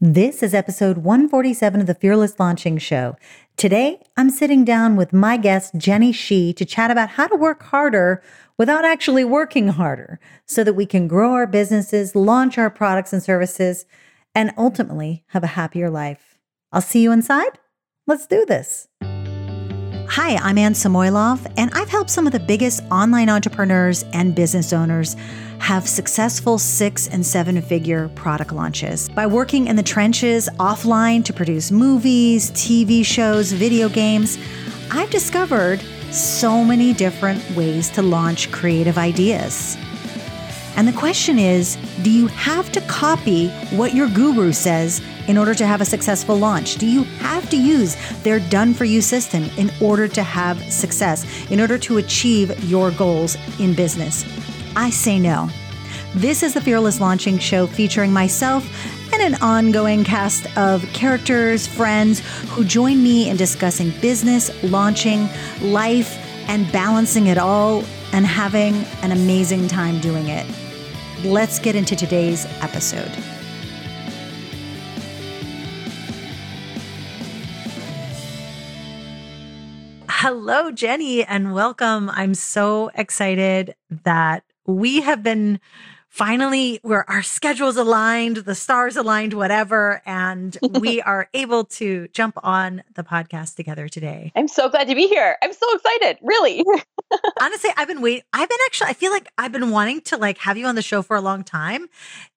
This is episode 147 of the Fearless Launching Show. Today, I'm sitting down with my guest, Jenny Shih, to chat about how to work harder without actually working harder so that we can grow our businesses, launch our products and services, and ultimately have a happier life. I'll see you inside. Let's do this. Hi, I'm Anne Samoilov, and I've helped some of the biggest online entrepreneurs and business owners have successful six and seven figure product launches by working in the trenches offline to produce movies, TV shows, video games. I've discovered so many different ways to launch creative ideas. And the question is do you have to copy what your guru says in order to have a successful launch? Do you have to use their done for you system in order to have success, in order to achieve your goals in business? I say no. This is the Fearless Launching Show featuring myself and an ongoing cast of characters, friends who join me in discussing business, launching, life, and balancing it all and having an amazing time doing it. Let's get into today's episode. Hello, Jenny, and welcome. I'm so excited that we have been finally where our schedules aligned, the stars aligned, whatever, and we are able to jump on the podcast together today. I'm so glad to be here. I'm so excited, really. Honestly, I've been waiting. I've been actually, I feel like I've been wanting to like have you on the show for a long time.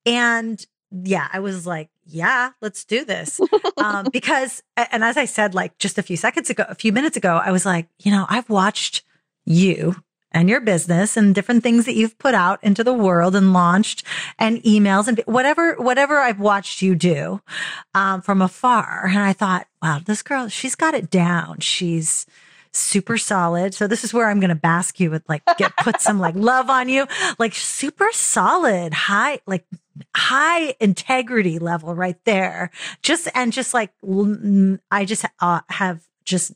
And yeah, I was like, yeah, let's do this. um, because, and as I said, like just a few seconds ago, a few minutes ago, I was like, you know, I've watched you and your business and different things that you've put out into the world and launched and emails and whatever, whatever I've watched you do, um, from afar. And I thought, wow, this girl, she's got it down. She's, super solid. So this is where I'm going to bask you with like get put some like love on you, like super solid, high like high integrity level right there. Just and just like I just uh, have just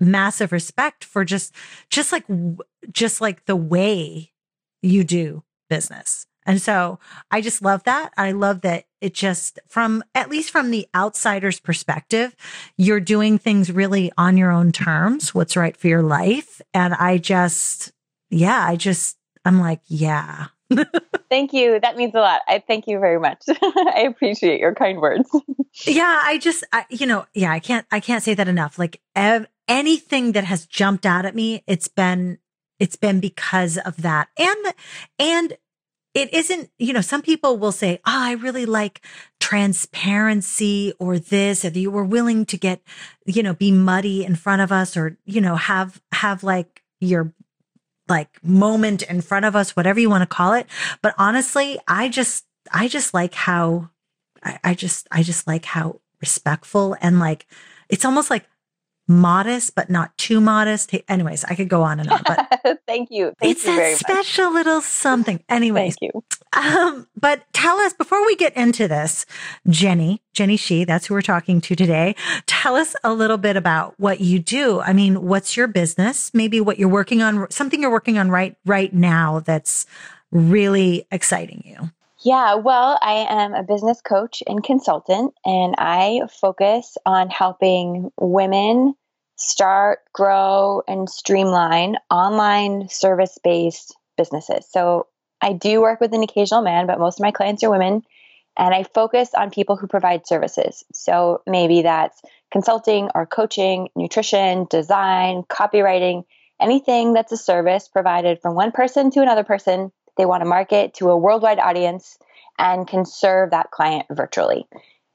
massive respect for just just like just like the way you do business. And so I just love that. I love that it just from at least from the outsider's perspective, you're doing things really on your own terms, what's right for your life. And I just yeah, I just I'm like, yeah. thank you. That means a lot. I thank you very much. I appreciate your kind words. yeah, I just I, you know, yeah, I can't I can't say that enough. Like ev- anything that has jumped out at me, it's been it's been because of that. And and it isn't, you know, some people will say, Oh, I really like transparency or this, if you were willing to get, you know, be muddy in front of us or, you know, have, have like your like moment in front of us, whatever you want to call it. But honestly, I just, I just like how, I, I just, I just like how respectful and like, it's almost like modest, but not too modest. Anyways, I could go on and on, but thank you. Thank it's you a special much. little something. Anyways, thank you. Um, but tell us before we get into this, Jenny, Jenny Shih, that's who we're talking to today. Tell us a little bit about what you do. I mean, what's your business? Maybe what you're working on, something you're working on right right now that's really exciting you. Yeah, well, I am a business coach and consultant, and I focus on helping women start, grow, and streamline online service based businesses. So I do work with an occasional man, but most of my clients are women. And I focus on people who provide services. So maybe that's consulting or coaching, nutrition, design, copywriting, anything that's a service provided from one person to another person they want to market to a worldwide audience and can serve that client virtually.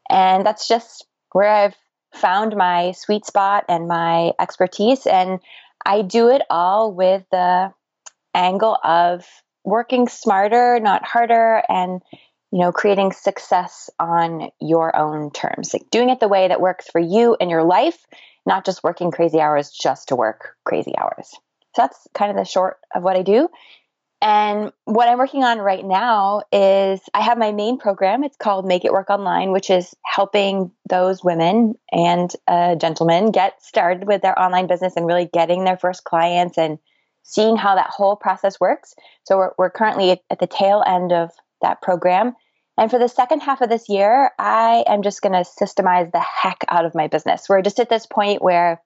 And that's just where I've found my sweet spot and my expertise. And I do it all with the angle of working smarter, not harder, and you know, creating success on your own terms. Like doing it the way that works for you and your life, not just working crazy hours just to work crazy hours. So that's kind of the short of what I do. And what I'm working on right now is I have my main program. It's called Make It Work Online, which is helping those women and uh, gentlemen get started with their online business and really getting their first clients and seeing how that whole process works. So we're, we're currently at the tail end of that program. And for the second half of this year, I am just going to systemize the heck out of my business. We're just at this point where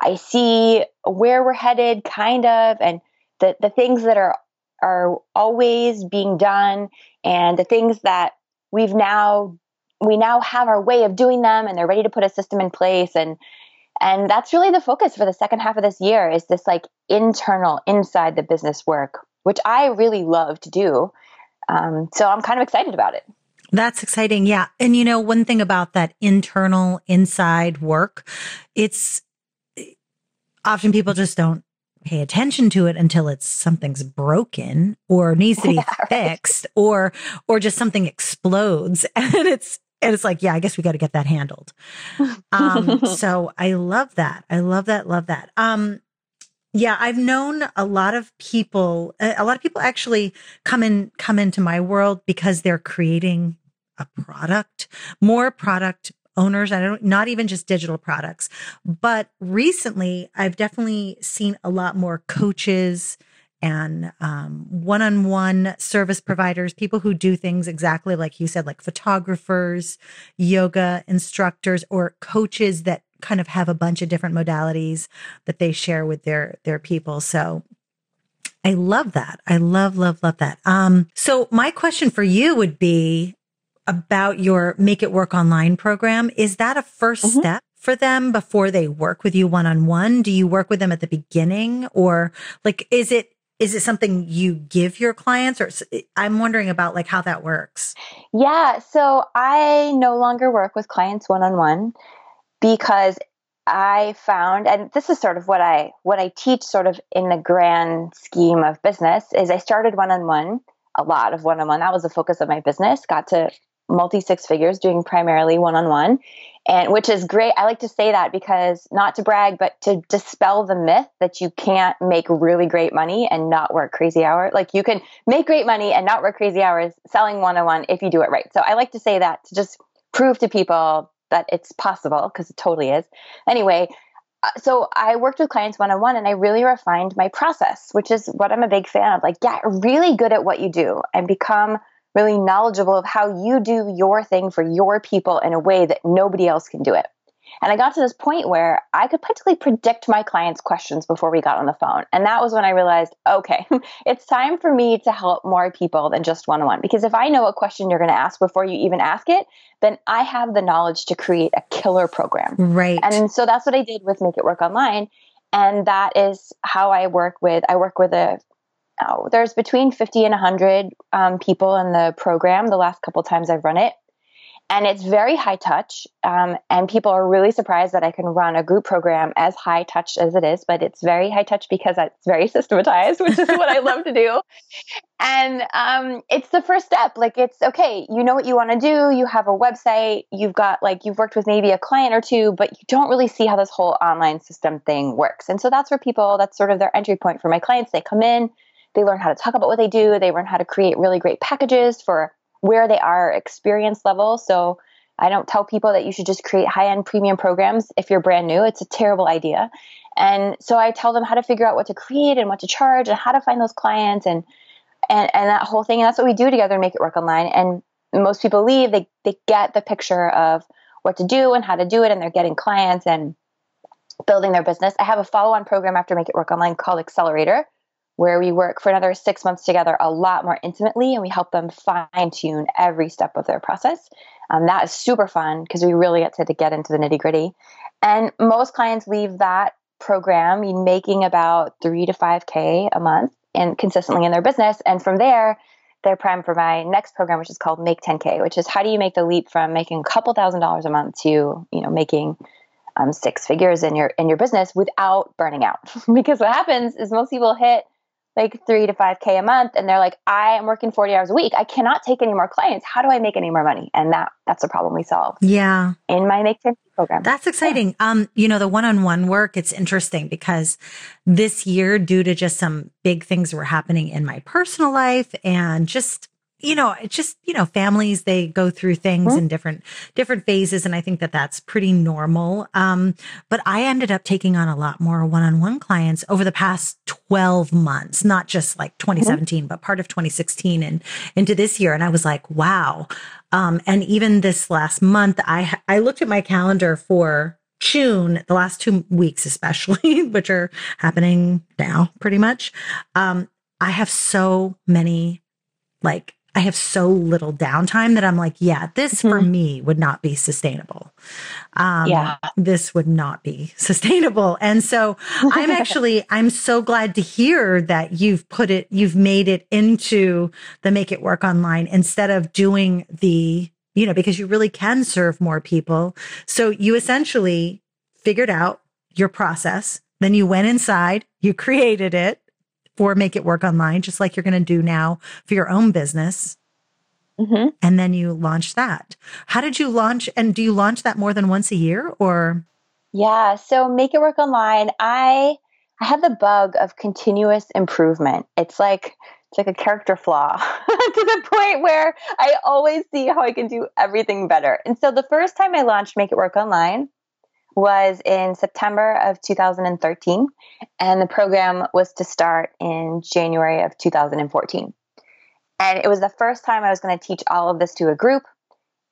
I see where we're headed, kind of, and the, the things that are are always being done and the things that we've now we now have our way of doing them and they're ready to put a system in place and and that's really the focus for the second half of this year is this like internal inside the business work which i really love to do. Um, so i'm kind of excited about it. That's exciting. Yeah. And you know one thing about that internal inside work it's often people just don't pay attention to it until it's something's broken or needs to be yeah, fixed right. or or just something explodes. And it's and it's like yeah i guess we got to get that handled. Um so i love that. I love that love that. Um yeah i've known a lot of people a lot of people actually come in come into my world because they're creating a product more product owners. I don't, not even just digital products, but recently I've definitely seen a lot more coaches and um, one-on-one service providers, people who do things exactly like you said, like photographers, yoga instructors, or coaches that kind of have a bunch of different modalities that they share with their their people. So I love that. I love, love, love that. Um, so my question for you would be, about your Make It Work Online program. Is that a 1st mm-hmm. step for them before they work with you one on one? Do you work with them at the beginning or like, is it, is it something you give your clients or I'm wondering about like how that works? Yeah. So I no longer work with clients one on one because I found, and this is sort of what I what I teach, sort of in the grand scheme of business, is I started one on one, a lot of one on one. That was the focus of my business. Got to multi six figures doing primarily one on one and which is great. I like to say that because not to brag but to dispel the myth that you can't make really great money and not work crazy hours like you can make great money and not work crazy hours selling one on one if you do it right. So i like to say that to just prove to people that it's possible because it totally is. Anyway uh, so I worked with clients one on one and I really refined my process, which is what I'm a big fan of. Like, get really good at what you do and become really knowledgeable of how you do your thing for your people in a way that nobody else can do it. And I got to this point where I could practically predict my clients' questions before we got on the phone. And that was when I realized, okay, it's time for me to help more people than just one on one. Because if I know a question you're going to ask before you even ask it, then I have the knowledge to create a killer program. Right. And so that's what I did with Make It Work Online. And that is how I work with, I work with a Oh, there's between 50 and 100 um, people in the program the last couple times I've run it. And it's very high touch. Um, and people are really surprised that I can run a group program as high touch as it is, but it's very high touch because it's very systematized, which is what I love to do. And um, it's the first step. Like, it's okay, you know what you want to do. You have a website, you've got like, you've worked with maybe a client or two, but you don't really see how this whole online system thing works. And so that's where people, that's sort of their entry point for my clients. They come in, they learn how to talk about what they do. They learn how to create really great packages for where they are experience level. So I don't tell people that you should just create high end premium programs if you're brand new. It's a terrible idea. And so I tell them how to figure out what to create and what to charge and how to find those clients and and, and that whole thing. And that's what we do together and make it work online. And most people leave, they, they get the picture of what to do and how to do it, and they're getting clients and building their business. I have a follow on program after Make It Work Online called Accelerator, where we work for another six months together a lot more intimately and we help them fine tune every step of their process. Um, that is super fun because we really get to, to get into the nitty gritty. And most clients leave that program making about three to 5K a month and consistently in their business. And from there, they're primed for my next program, which is called Make 10K, which is how do you make the leap from making a couple thousand dollars a month to, you know, making um, six figures in your in your business without burning out. because what happens is most people hit like three to five K a month and they're like, I am working 40 hours a week. I cannot take any more clients. How do I make any more money? And that that's a problem we solve. Yeah. In my Make 10 program. That's exciting. Yeah. Um, you know, the one-on-one work, it's interesting because this year, due to just some big things were happening in my personal life and just you know, it's just, you know, families, they go through things mm-hmm. in different, different phases. And I think that that's pretty normal. Um, but I ended up taking on a lot more one-on-one clients over the past 12 months, not just like 2017, mm-hmm. but part of 2016 and into this year. And I was like, wow. Um, and even this last month, I, I looked at my calendar for June, the last two weeks, especially, which are happening now pretty much. Um, I have so many like I have so little downtime that I'm like, yeah, this mm-hmm. for me would not be sustainable. Um, yeah, this would not be sustainable. And so I'm actually, I'm so glad to hear that you've put it, you've made it into the make it work online instead of doing the, you know, because you really can serve more people. So you essentially figured out your process. Then you went inside, you created it, for Make It Work Online, just like you're going to do now for your own business. Mm-hmm. And then you launch that. How did you launch? And do you launch that more than once a year or? Yeah. So Make It Work Online, I I have the bug of continuous improvement. It's like it's like a character flaw to the point where I always see how I can do everything better. And so the first time I launched Make It Work Online, was in September of 2013, and the program was to start in January of 2014. And it was the first time I was going to teach all of this to a group.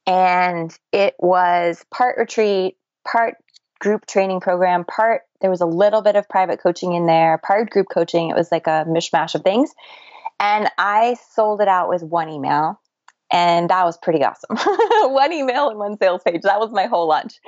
And it was part retreat, part group training program, part there was a little bit of private coaching in there, part group coaching. It was like a mishmash of things. And I sold it out with one email. And that was pretty awesome. one email and one sales page. That was my whole lunch.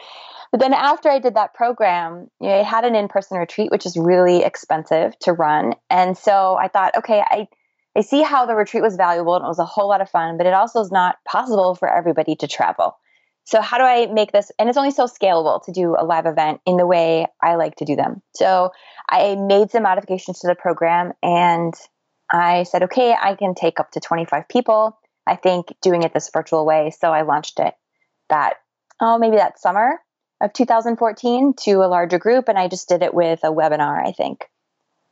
But then after I did that program, you know, I had an in-person retreat, which is really expensive to run. And so I thought, okay, I I see how the retreat was valuable and it was a whole lot of fun, but it also is not possible for everybody to travel. So how do I make this and it's only so scalable to do a live event in the way I like to do them. So I made some modifications to the program and I said, okay, I can take up to 25 people. I think doing it this virtual way. So I launched it that, oh, maybe that summer of 2014 to a larger group and I just did it with a webinar, I think.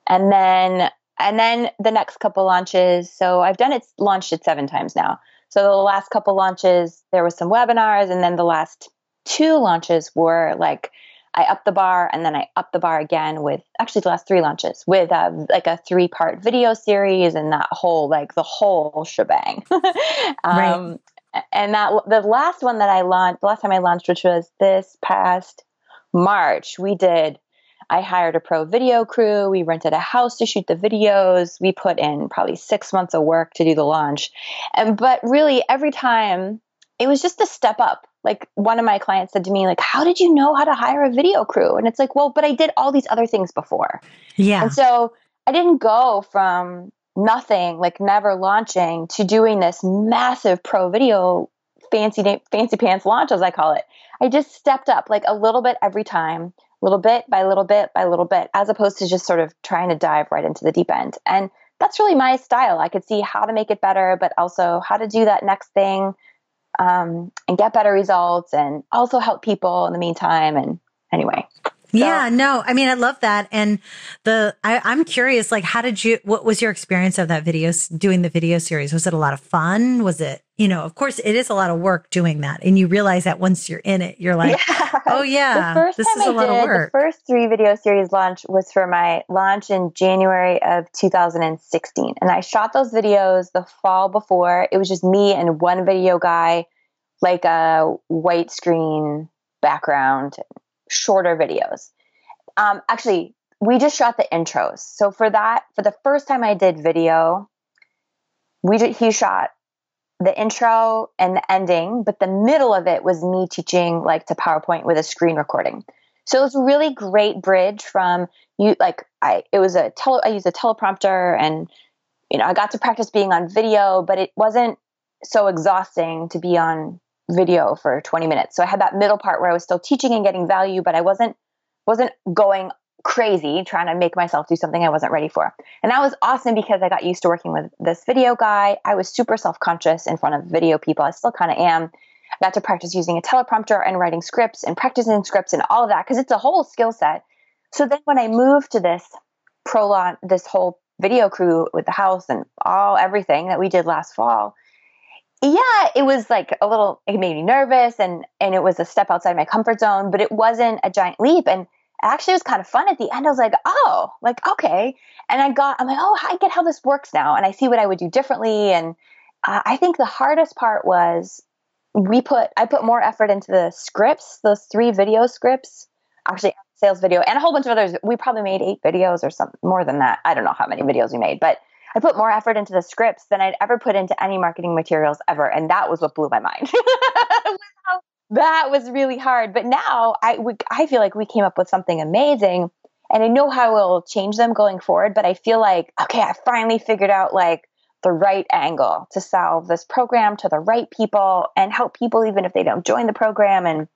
And then and then the next couple launches, so I've done it launched it 7 times now. So the last couple launches there was some webinars and then the last two launches were like I upped the bar and then I upped the bar again with actually the last three launches with uh, like a three part video series and that whole like the whole shebang. um, right and that the last one that I launched, the last time I launched, which was this past March, we did. I hired a pro video crew. We rented a house to shoot the videos. We put in probably six months of work to do the launch, and but really every time it was just a step up. Like one of my clients said to me, like, "How did you know how to hire a video crew?" And it's like, well, but I did all these other things before. Yeah. And so I didn't go from nothing, like never launching, to doing this massive pro video fancy fancy pants launch, as I call it. I just stepped up like a little bit every time, little bit by little bit by little bit, as opposed to just sort of trying to dive right into the deep end. And that's really my style. I could see how to make it better, but also how to do that next thing um, and get better results and also help people in the meantime. And anyway, so, yeah, no, I mean, I love that. And the, I, I'm curious, like, how did you, what was your experience of that video, doing the video series? Was it a lot of fun? Was it, you know, of course it is a lot of work doing that. And you realize that once you're in it, you're like, yeah. oh yeah, this is a lot did, of work. The first three video series launch was for my launch in January of 2016. And I shot those videos the fall before. It was just me and one video guy, like a white screen background shorter videos. Um, actually, we just shot the intros. So for that, for the first time I did video, we did, he shot the intro and the ending, but the middle of it was me teaching like to PowerPoint with a screen recording. So it was a really great bridge from you like I it was a tele I used a teleprompter and you know I got to practice being on video, but it wasn't so exhausting to be on video for 20 minutes. So I had that middle part where I was still teaching and getting value, but I wasn't wasn't going crazy trying to make myself do something I wasn't ready for. And that was awesome because I got used to working with this video guy. I was super self-conscious in front of video people. I still kind of am. I got to practice using a teleprompter and writing scripts and practicing scripts and all of that because it's a whole skill set. So then when I moved to this prolon this whole video crew with the house and all everything that we did last fall, yeah, it was like a little, it made me nervous and, and it was a step outside my comfort zone, but it wasn't a giant leap. And actually it was kind of fun at the end. I was like, oh, like, okay. And I got, I'm like, oh, I get how this works now. And I see what I would do differently. And uh, I think the hardest part was we put, I put more effort into the scripts, those three video scripts, actually sales video and a whole bunch of others. We probably made eight videos or something more than that. I don't know how many videos we made, but I put more effort into the scripts than I'd ever put into any marketing materials ever. And that was what blew my mind. that was really hard. But now I, we, I feel like we came up with something amazing and I know how we'll change them going forward. But I feel like, okay, I finally figured out like the right angle to solve this program to the right people and help people even if they don't join the program. And,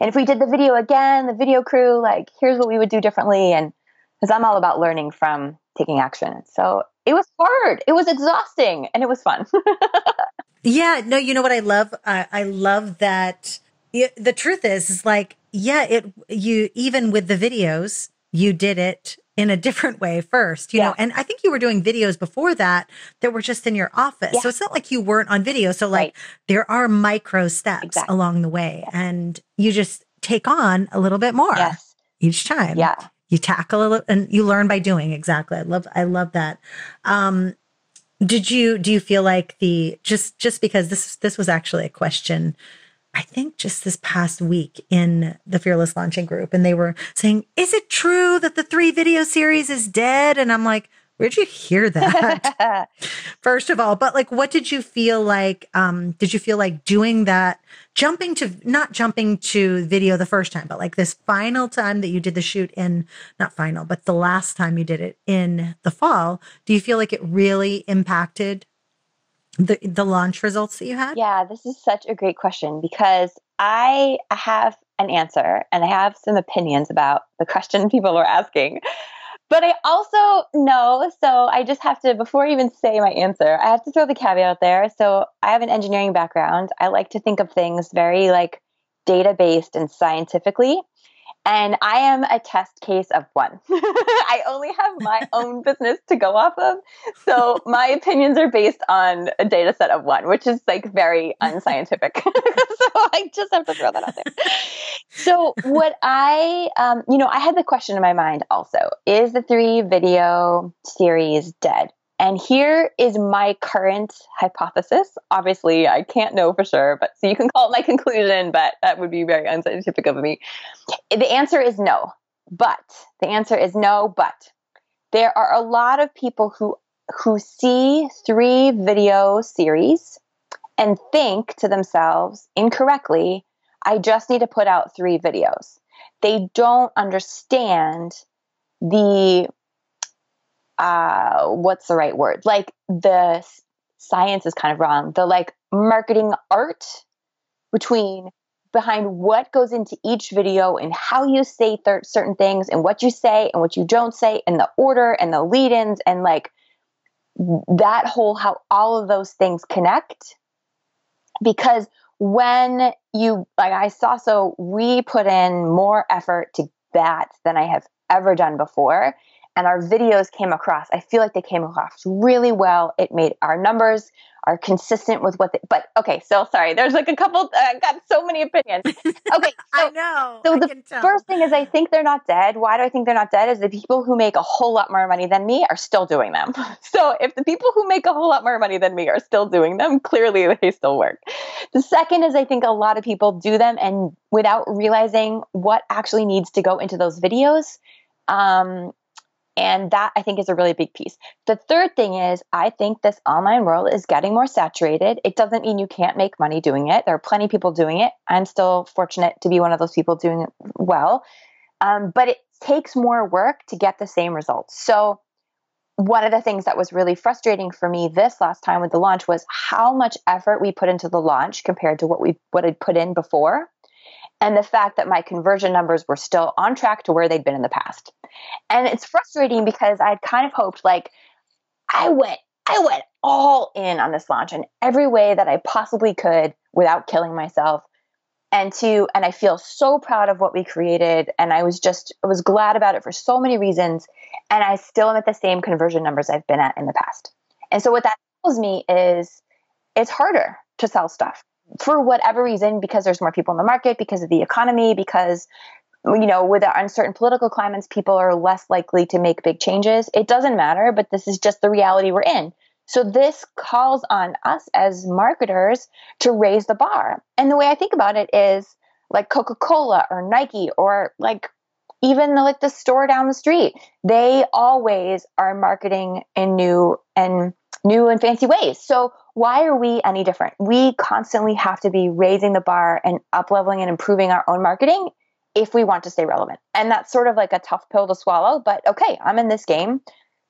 and if we did the video again, the video crew, like, here's what we would do differently. And because I'm all about learning from taking action. So it was hard. It was exhausting and it was fun. yeah. No, you know what I love? I, I love that. It, the truth is, is like, yeah, it, you, even with the videos, you did it in a different way first, you yeah. know, and I think you were doing videos before that that were just in your office. Yeah. So it's not like you weren't on video. So like right. there are micro steps exactly. along the way and you just take on a little bit more yes. each time. Yeah you tackle it and you learn by doing exactly. I love i love that. Um did you do you feel like the just just because this this was actually a question i think just this past week in the fearless launching group and they were saying is it true that the three video series is dead? And i'm like Where'd you hear that? First of all, but like, what did you feel like? Um, did you feel like doing that, jumping to, not jumping to video the first time, but like this final time that you did the shoot in, not final, but the last time you did it in the fall, do you feel like it really impacted the, the launch results that you had? Yeah, this is such a great question because I have an answer and I have some opinions about the question people are asking. But I also know, so I just have to, before I even say my answer, I have to throw the caveat there. So I have an engineering background. I like to think of things very like data based and scientifically. And I am a test case of one. I only have my own business to go off of. So my opinions are based on a data set of one, which is like very unscientific. so I just have to throw that out there. So, what I, um, you know, I had the question in my mind also is the three video series dead? And here is my current hypothesis. Obviously, I can't know for sure, but so you can call it my conclusion, but that would be very unscientific of me. The answer is no. But the answer is no, but there are a lot of people who who see three video series and think to themselves incorrectly, I just need to put out three videos. They don't understand the uh, what's the right word? Like the science is kind of wrong. The like marketing art between behind what goes into each video and how you say certain things and what you say and what you don't say and the order and the lead-ins and like that whole how all of those things connect because when you like I saw so we put in more effort to that than I have ever done before and our videos came across. I feel like they came across really well. It made our numbers are consistent with what they, but okay, so sorry. There's like a couple, I uh, got so many opinions. Okay. So, I know. So I the first thing is I think they're not dead. Why do I think they're not dead? Is the people who make a whole lot more money than me are still doing them. So if the people who make a whole lot more money than me are still doing them, clearly they still work. The second is I think a lot of people do them and without realizing what actually needs to go into those videos. Um, and that I think is a really big piece. The third thing is, I think this online world is getting more saturated. It doesn't mean you can't make money doing it. There are plenty of people doing it. I'm still fortunate to be one of those people doing it well. Um, but it takes more work to get the same results. So, one of the things that was really frustrating for me this last time with the launch was how much effort we put into the launch compared to what we what I'd put in before and the fact that my conversion numbers were still on track to where they'd been in the past. And it's frustrating because I'd kind of hoped like I went I went all in on this launch in every way that I possibly could without killing myself. And to and I feel so proud of what we created and I was just I was glad about it for so many reasons and I still am at the same conversion numbers I've been at in the past. And so what that tells me is it's harder to sell stuff for whatever reason, because there's more people in the market, because of the economy, because you know, with uncertain political climates, people are less likely to make big changes. It doesn't matter, but this is just the reality we're in. So this calls on us as marketers to raise the bar. And the way I think about it is like Coca-Cola or Nike or like even the, like the store down the street. They always are marketing in new and new and fancy ways. So why are we any different? We constantly have to be raising the bar and up leveling and improving our own marketing if we want to stay relevant. And that's sort of like a tough pill to swallow, but okay, I'm in this game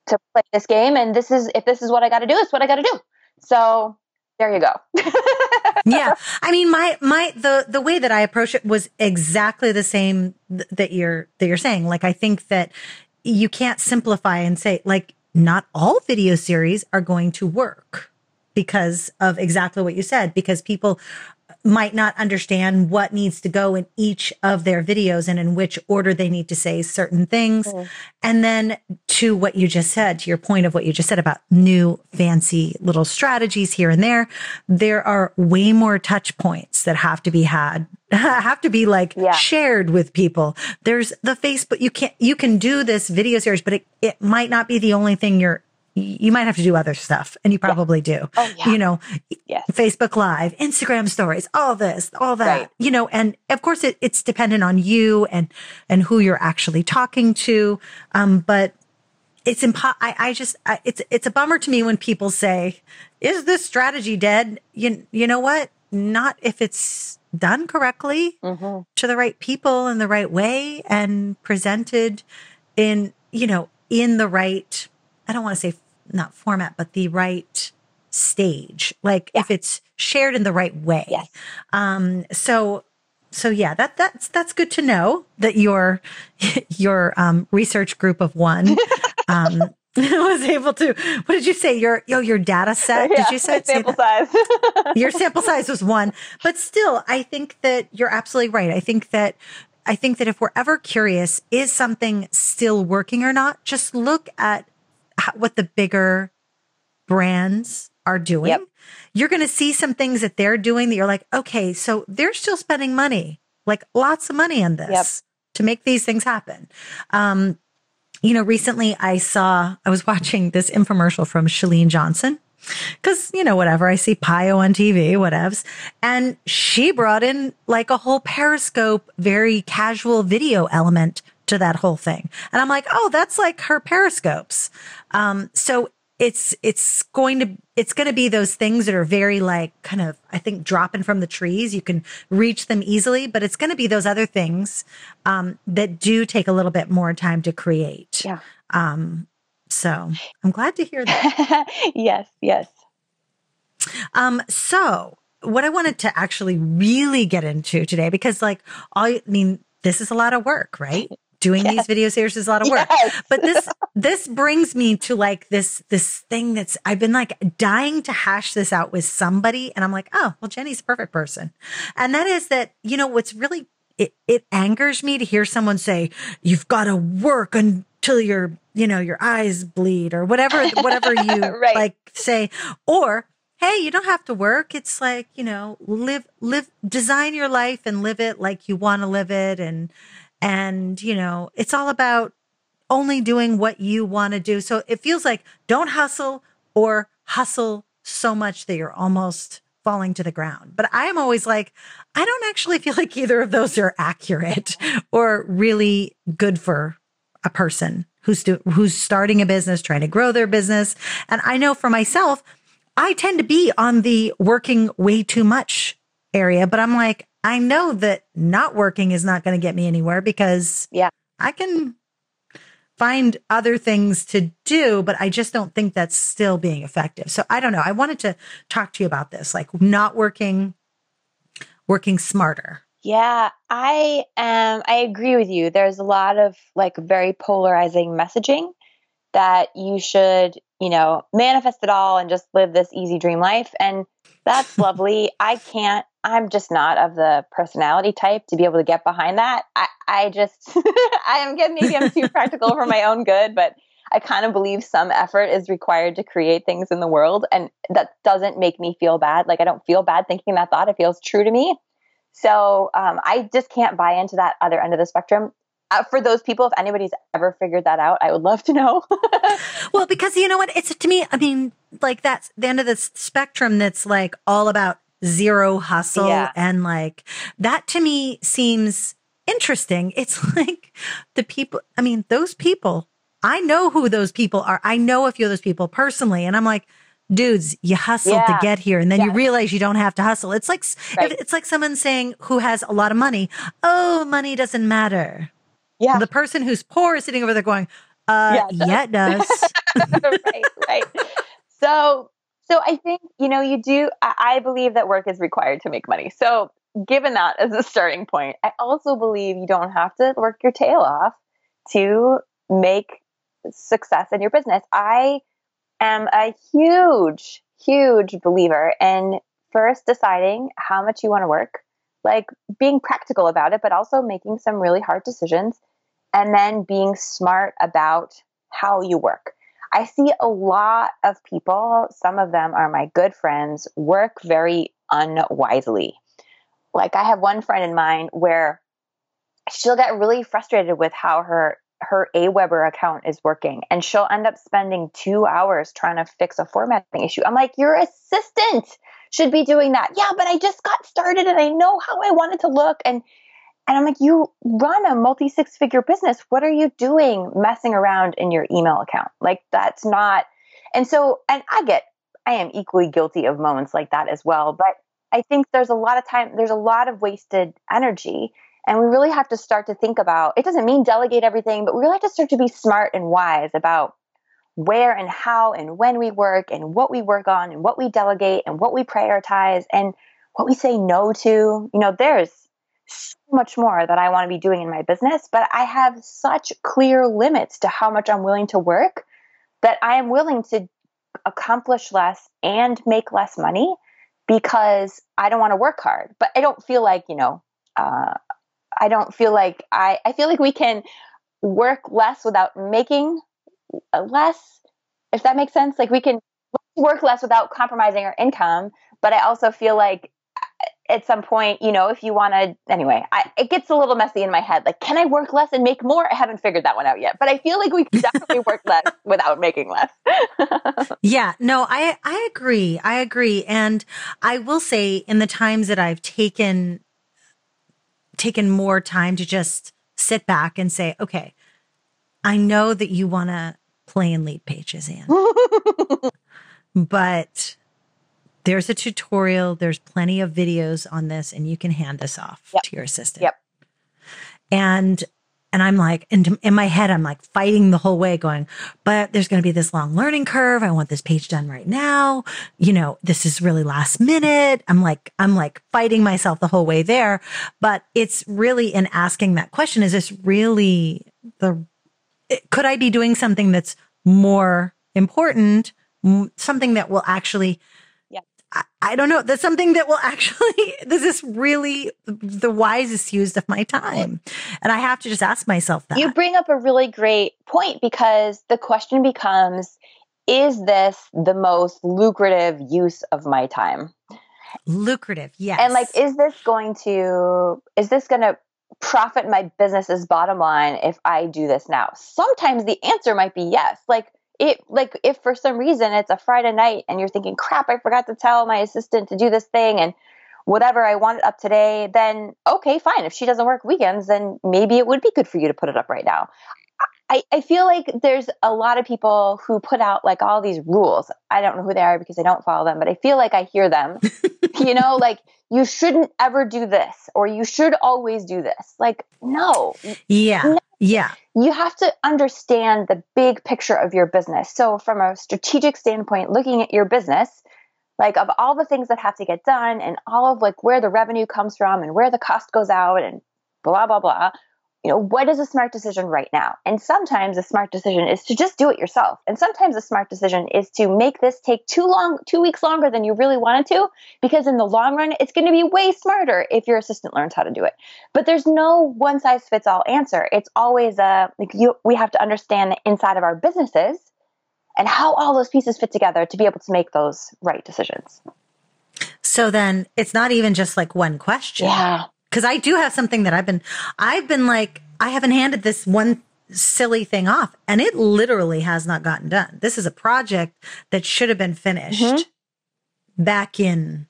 to play this game and this is if this is what I got to do, it's what I got to do. So there you go. yeah. I mean my my the the way that I approach it was exactly the same th- that you're that you're saying. Like I think that you can't simplify and say like not all video series are going to work because of exactly what you said because people might not understand what needs to go in each of their videos and in which order they need to say certain things. Mm. And then to what you just said, to your point of what you just said about new fancy little strategies here and there, there are way more touch points that have to be had, have to be like yeah. shared with people. There's the Facebook, you can't, you can do this video series, but it, it might not be the only thing you're you might have to do other stuff and you probably yeah. do. Oh, yeah. You know, yes. Facebook Live, Instagram stories, all this, all that, right. you know, and of course it, it's dependent on you and, and who you're actually talking to. Um, but it's impo- I, I just, I, it's, it's a bummer to me when people say, is this strategy dead? You, you know what? Not if it's done correctly mm-hmm. to the right people in the right way and presented in, you know, in the right I don't want to say not format, but the right stage. Like yeah. if it's shared in the right way. Yes. Um, so, so yeah, that, that's, that's good to know that your, your, um, research group of one, um, was able to what did you say your yo your data set yeah, did you say, sample size your sample size was one but still i think that you're absolutely right i think that i think that if we're ever curious is something still working or not just look at what the bigger brands are doing. Yep. You're going to see some things that they're doing that you're like, okay, so they're still spending money, like lots of money on this yep. to make these things happen. Um, you know, recently I saw, I was watching this infomercial from Chalene Johnson because you know whatever i see pio on tv whatevs and she brought in like a whole periscope very casual video element to that whole thing. And I'm like, oh, that's like her periscopes. Um, so it's it's going to it's going to be those things that are very like kind of I think dropping from the trees. You can reach them easily, but it's going to be those other things um, that do take a little bit more time to create. Yeah. Um, so I'm glad to hear that. yes. Yes. Um. So what I wanted to actually really get into today, because like I mean, this is a lot of work, right? Doing yes. these video series is a lot of work. Yes. But this this brings me to like this this thing that's I've been like dying to hash this out with somebody and I'm like, "Oh, well Jenny's a perfect person." And that is that, you know, what's really it it angers me to hear someone say, "You've got to work until your, you know, your eyes bleed or whatever whatever you right. like say or hey, you don't have to work. It's like, you know, live, live, design your life and live it like you want to live it. And, and, you know, it's all about only doing what you want to do. So it feels like don't hustle or hustle so much that you're almost falling to the ground. But I am always like, I don't actually feel like either of those are accurate or really good for a person who's do, who's starting a business, trying to grow their business. And I know for myself, I tend to be on the working way too much area, but I'm like, I know that not working is not going to get me anywhere because yeah, I can find other things to do, but I just don't think that's still being effective. So I don't know. I wanted to talk to you about this, like not working, working smarter. Yeah, I um I agree with you. There's a lot of like very polarizing messaging that you should, you know, manifest it all and just live this easy dream life. And that's lovely. I can't I'm just not of the personality type to be able to get behind that. I, I just, I am getting, maybe I'm too practical for my own good, but I kind of believe some effort is required to create things in the world. And that doesn't make me feel bad. Like I don't feel bad thinking that thought. It feels true to me. So um, I just can't buy into that other end of the spectrum. Uh, for those people, if anybody's ever figured that out, I would love to know. well, because you know what? It's to me, I mean, like that's the end of the spectrum that's like all about zero hustle yeah. and like that to me seems interesting. It's like the people, I mean, those people, I know who those people are. I know a few of those people personally. And I'm like, dudes, you hustled yeah. to get here, and then yeah. you realize you don't have to hustle. It's like right. it's like someone saying who has a lot of money, "Oh, money doesn't matter." Yeah, the person who's poor is sitting over there going, "Uh, yeah, it does." Yeah, it does. right, right. So, so I think you know you do. I, believe that work is required to make money. So, given that as a starting point, I also believe you don't have to work your tail off to make success in your business. I am a huge, huge believer in first deciding how much you want to work, like being practical about it, but also making some really hard decisions, and then being smart about how you work. I see a lot of people, some of them are my good friends, work very unwisely. Like I have one friend in mind where she'll get really frustrated with how her her Aweber account is working and she'll end up spending two hours trying to fix a formatting issue. I'm like, your assistant should be doing that. Yeah, but I just got started and I know how I want it to look. And and I'm like, you run a multi six figure business. What are you doing messing around in your email account? Like that's not and so and I get I am equally guilty of moments like that as well. But I think there's a lot of time, there's a lot of wasted energy and we really have to start to think about it doesn't mean delegate everything, but we really have to start to be smart and wise about where and how and when we work and what we work on and what we delegate and what we prioritize and what we say no to. You know, there's so much more that I want to be doing in my business, but I have such clear limits to how much I'm willing to work that I am willing to accomplish less and make less money because I don't want to work hard. But I don't feel like, you know, uh, I don't feel like I, I feel like we can work less without making less, if that makes sense. Like we can work less without compromising our income. But I also feel like at some point, you know, if you want to, anyway, I, it gets a little messy in my head. Like, can I work less and make more? I haven't figured that one out yet, but I feel like we can definitely work less without making less. yeah, no, I, I agree. I agree. And I will say in the times that I've taken taken more time to just sit back and say, okay, I know that you want to play and Leadpages, Anne, but there's a tutorial. There's plenty of videos on this, and you can hand this off yep. to your assistant. Yep. And and I'm like, in, in my head, I'm like fighting the whole way going, but there's going to be this long learning curve. I want this page done right now. You know, this is really last minute. I'm like, I'm like fighting myself the whole way there. But it's really in asking that question, is this really the, could I be doing something that's more important, something that will actually I, don't know. That's something that will actually, this is really the wisest use of my time. And I have to just ask myself that. You bring up a really great point because the question becomes is this the most lucrative use of my time? Lucrative, yes. And like, is this going to, is this going to profit my business's bottom line if I do this now? Sometimes the answer might be yes. Like, it like if for some reason it's a Friday night and you're thinking, crap, I forgot to tell my assistant to do this thing and whatever I want it up today, then okay, fine. If she doesn't work weekends, then maybe it would be good for you to put it up right now. I, I feel like there's a lot of people who put out like all these rules. I don't know who they are because I don't follow them, but I feel like I hear them. you know, like you shouldn't ever do this or you should always do this. Like, no. Yeah. No. Yeah. You have to understand the big picture of your business. So, from a strategic standpoint, looking at your business, like of all the things that have to get done and all of like where the revenue comes from and where the cost goes out and blah, blah, blah, you know, what is a smart decision right now? And sometimes a smart decision is to just do it yourself. And sometimes a smart decision is to make this take too long, two weeks longer than you really wanted to, because in the long run, it's going to be way smarter if your assistant learns how to do it. But there's no one size fits all answer. It's always a, like you, we have to understand the inside of our businesses and how all those pieces fit together to be able to make those right decisions. So then it's not even just like one question. Yeah. Cause I do have something that I've been, I've been like, I haven't handed this one silly thing off and it literally has not gotten done. This is a project that should have been finished mm-hmm. back in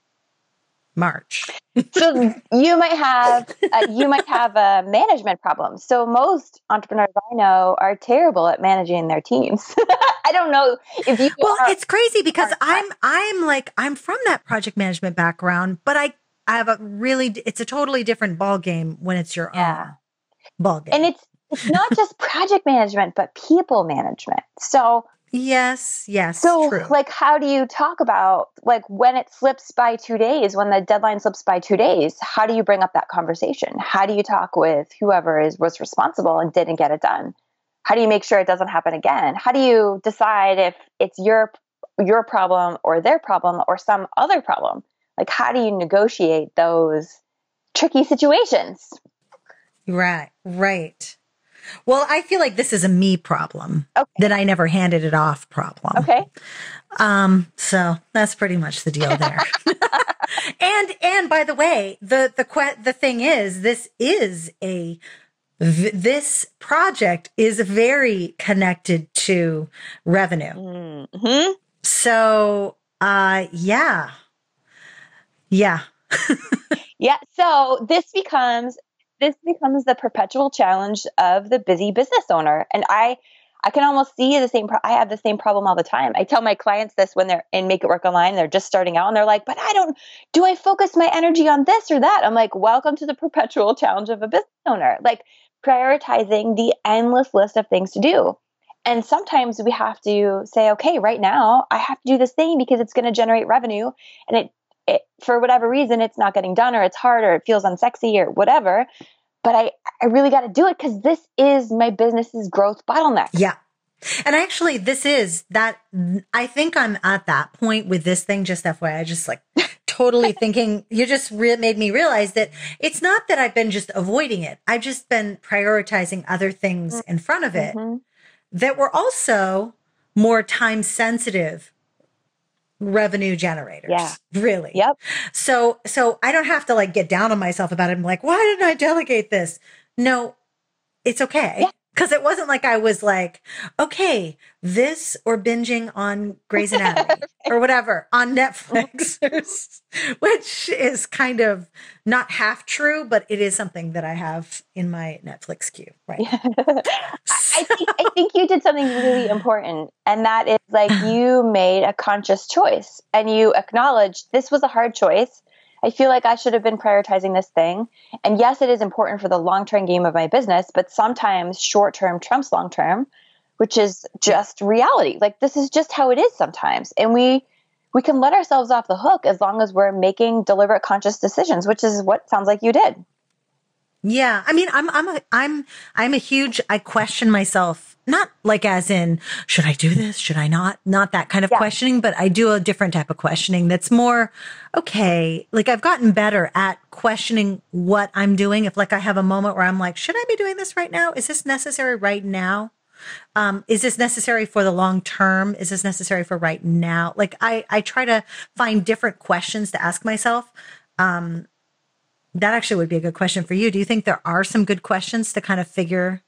March. so you might have uh, you might have a management problem. So most entrepreneurs I know are terrible at managing their teams. I don't know if you. Well, are, it's crazy because I'm I'm like I'm from that project management background, but I I have a really it's a totally different ball game when it's your yeah. own ball game. And it's it's not just project management, but people management. So Yes, yes. So, true. like, how do you talk about like when it slips by two days, when the deadline slips by two days? How do you bring up that conversation? How do you talk with whoever is was responsible and didn't get it done? How do you make sure it doesn't happen again? How do you decide if it's your your problem or their problem or some other problem? Like, how do you negotiate those tricky situations? Right, right. Well, I feel like this is a me problem. Okay. That I never handed it off problem. Okay. Um, so that's pretty much the deal there. and and by the way, the the que- the thing is, this is a this project is very connected to revenue. Mm-hmm. So, uh, yeah, yeah. yeah. So this becomes this becomes the perpetual challenge of the busy business owner. And I, I can almost see the same. Pro- I have the same problem all the time. I tell my clients this when they're in Make It Work Online. They're just starting out, and they're like, "But I don't. Do I focus my energy on this or that?" I'm like, "Welcome to the perpetual challenge of a business owner. Like prioritizing the endless list of things to do." And sometimes we have to say, "Okay, right now I have to do this thing because it's going to generate revenue, and it it, for whatever reason it's not getting done or it's hard or it feels unsexy or whatever. But i i really got to do it because this is my business's growth bottleneck. Yeah. And actually this is that i think i'm at that point with this thing just fyi I just like totally thinking you just re- made me realize that it's not that i've been just avoiding it. I've just been prioritizing other things in front of it mm-hmm. that were also more time sensitive revenue generators. Yeah. Really. Yep. So so I don't have to like get down on myself about it. I'm like, why didn't I delegate this? No, it's okay. Yeah. Cause it wasn't like I was like, okay, this or binging on Grey's Anatomy or whatever on Netflix, which is kind of not half true, but it is something that I have in my Netflix queue. Right. I, think, I think you did something really important. And that is like you made a conscious choice and you acknowledged this was a hard choice I feel like I should have been prioritizing this thing. And yes, it is important for the long term game of my business, but sometimes short term trumps long term, which is just reality. Like this is just how it is sometimes. And we we can let ourselves off the hook as long as we're making deliberate conscious decisions, which is what sounds like you did. Yeah. I mean, I'm I'm a I'm I'm a huge I question myself not like as in, should I do this? Should I not? Not that kind of yeah. questioning, but I do a different type of questioning that's more, okay, like I've gotten better at questioning what I'm doing. If like I have a moment where I'm like, should I be doing this right now? Is this necessary right now? Um, is this necessary for the long term? Is this necessary for right now? Like I, I try to find different questions to ask myself. Um, that actually would be a good question for you. Do you think there are some good questions to kind of figure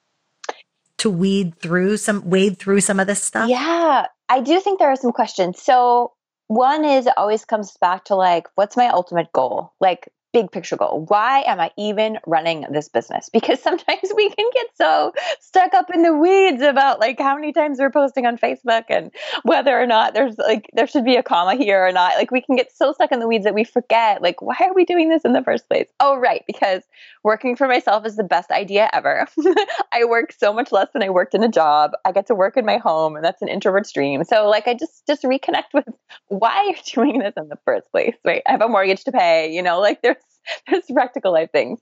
to weed through some wade through some of this stuff? Yeah, I do think there are some questions. So one is always comes back to like, what's my ultimate goal? Like, big picture goal. Why am I even running this business? Because sometimes we can get so stuck up in the weeds about like how many times we're posting on Facebook and whether or not there's like there should be a comma here or not. Like we can get so stuck in the weeds that we forget like why are we doing this in the first place? Oh right, because working for myself is the best idea ever. I work so much less than I worked in a job. I get to work in my home and that's an introvert's dream. So like I just just reconnect with why you're doing this in the first place, right? I have a mortgage to pay, you know, like there's there's practical life things.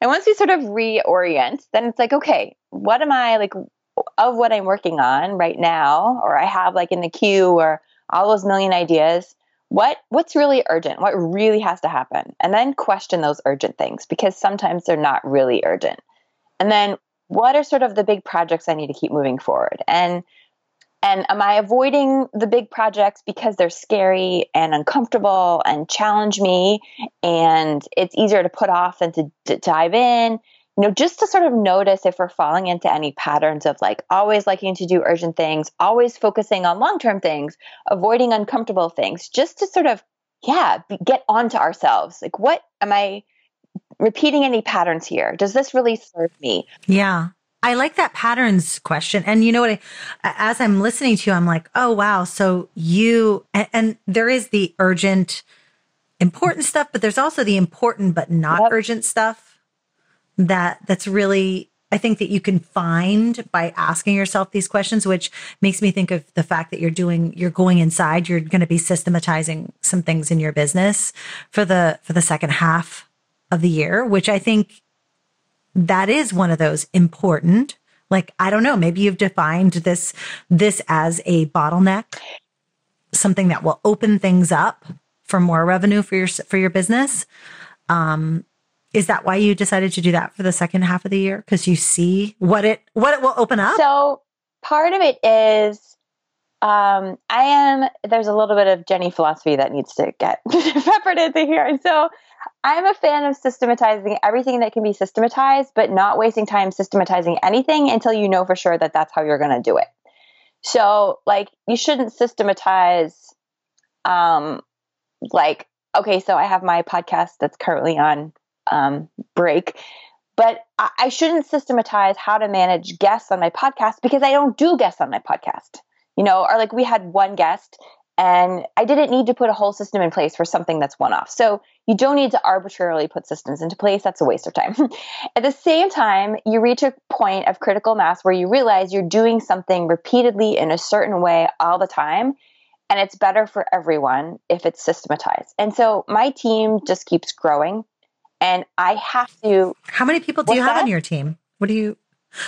And once we sort of reorient, then it's like, okay, what am I like of what I'm working on right now, or I have like in the queue or all those million ideas, what what's really urgent? What really has to happen? And then question those urgent things because sometimes they're not really urgent. And then what are sort of the big projects I need to keep moving forward? And and am I avoiding the big projects because they're scary and uncomfortable and challenge me and it's easier to put off than to, to dive in? you know, just to sort of notice if we're falling into any patterns of like always liking to do urgent things, always focusing on long term things, avoiding uncomfortable things, just to sort of, yeah, get onto ourselves. Like, what am I repeating any patterns here? Does this really serve me? Yeah. I like that patterns question. And you know what? I, as I'm listening to you, I'm like, oh, wow. So you, and, and there is the urgent, important stuff, but there's also the important but not yep. urgent stuff that that's really I think that you can find by asking yourself these questions, which makes me think of the fact that you're doing, you're going inside, you're going to be systematizing some things in your business for the, for the second half of the year, which I think that is one of those important, like, I don't know, maybe you've defined this, this as a bottleneck, something that will open things up for more revenue for your, for your business. Um, is that why you decided to do that for the second half of the year? Because you see what it what it will open up. So part of it is um, I am there's a little bit of Jenny philosophy that needs to get peppered into here. And so I'm a fan of systematizing everything that can be systematized, but not wasting time systematizing anything until you know for sure that that's how you're going to do it. So, like, you shouldn't systematize, um, like, okay, so I have my podcast that's currently on um, break. But I, I shouldn't systematize how to manage guests on my podcast because I don't do guests on my podcast. You know, or like we had one guest and I didn't need to put a whole system in place for something that's one off. So you don't need to arbitrarily put systems into place. That's a waste of time. At the same time, you reach a point of critical mass where you realize you're doing something repeatedly in a certain way all the time. And it's better for everyone if it's systematized. And so my team just keeps growing and I have to. How many people do you have that? on your team? What do you?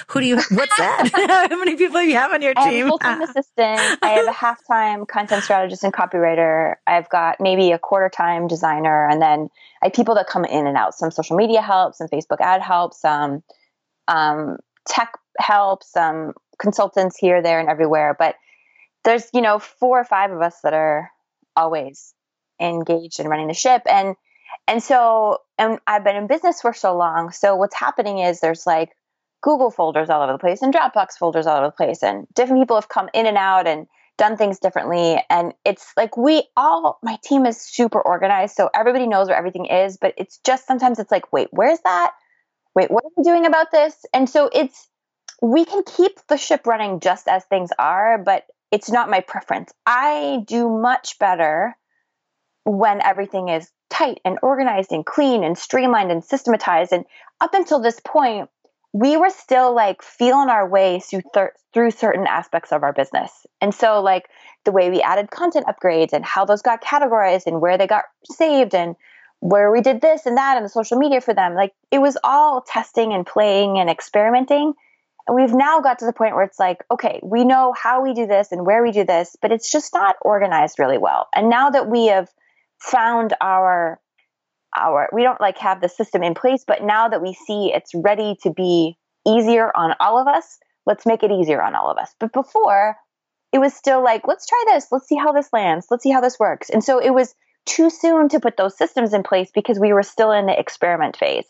Who do you? What's that? How many people do you have on your I team? I have a full-time assistant. I have a half-time content strategist and copywriter. I've got maybe a quarter-time designer, and then I have people that come in and out. Some social media help, some Facebook ad help, some um, tech help, some consultants here, there, and everywhere. But there's you know four or five of us that are always engaged in running the ship, and and so, and I've been in business for so long. So what's happening is there's like Google folders all over the place and Dropbox folders all over the place, and different people have come in and out and done things differently. And it's like we all, my team is super organized, so everybody knows where everything is. But it's just sometimes it's like, wait, where's that? Wait, what are we doing about this? And so it's we can keep the ship running just as things are, but it's not my preference. I do much better when everything is tight and organized and clean and streamlined and systematized. And up until this point, we were still like feeling our way through thir- through certain aspects of our business. And so like the way we added content upgrades and how those got categorized and where they got saved and where we did this and that and the social media for them, like it was all testing and playing and experimenting. And we've now got to the point where it's like, okay, we know how we do this and where we do this, but it's just not organized really well. And now that we have found our our we don't like have the system in place but now that we see it's ready to be easier on all of us let's make it easier on all of us. But before it was still like let's try this let's see how this lands let's see how this works. And so it was too soon to put those systems in place because we were still in the experiment phase.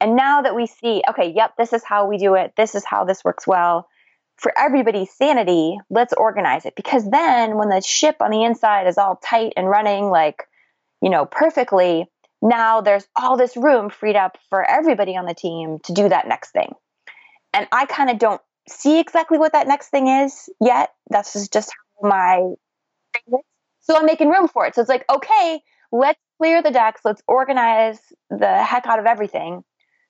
And now that we see okay yep this is how we do it this is how this works well for everybody's sanity let's organize it. Because then when the ship on the inside is all tight and running like you know, perfectly, now there's all this room freed up for everybody on the team to do that next thing. And I kind of don't see exactly what that next thing is yet. That's just how my so I'm making room for it. So it's like, okay, let's clear the decks, let's organize the heck out of everything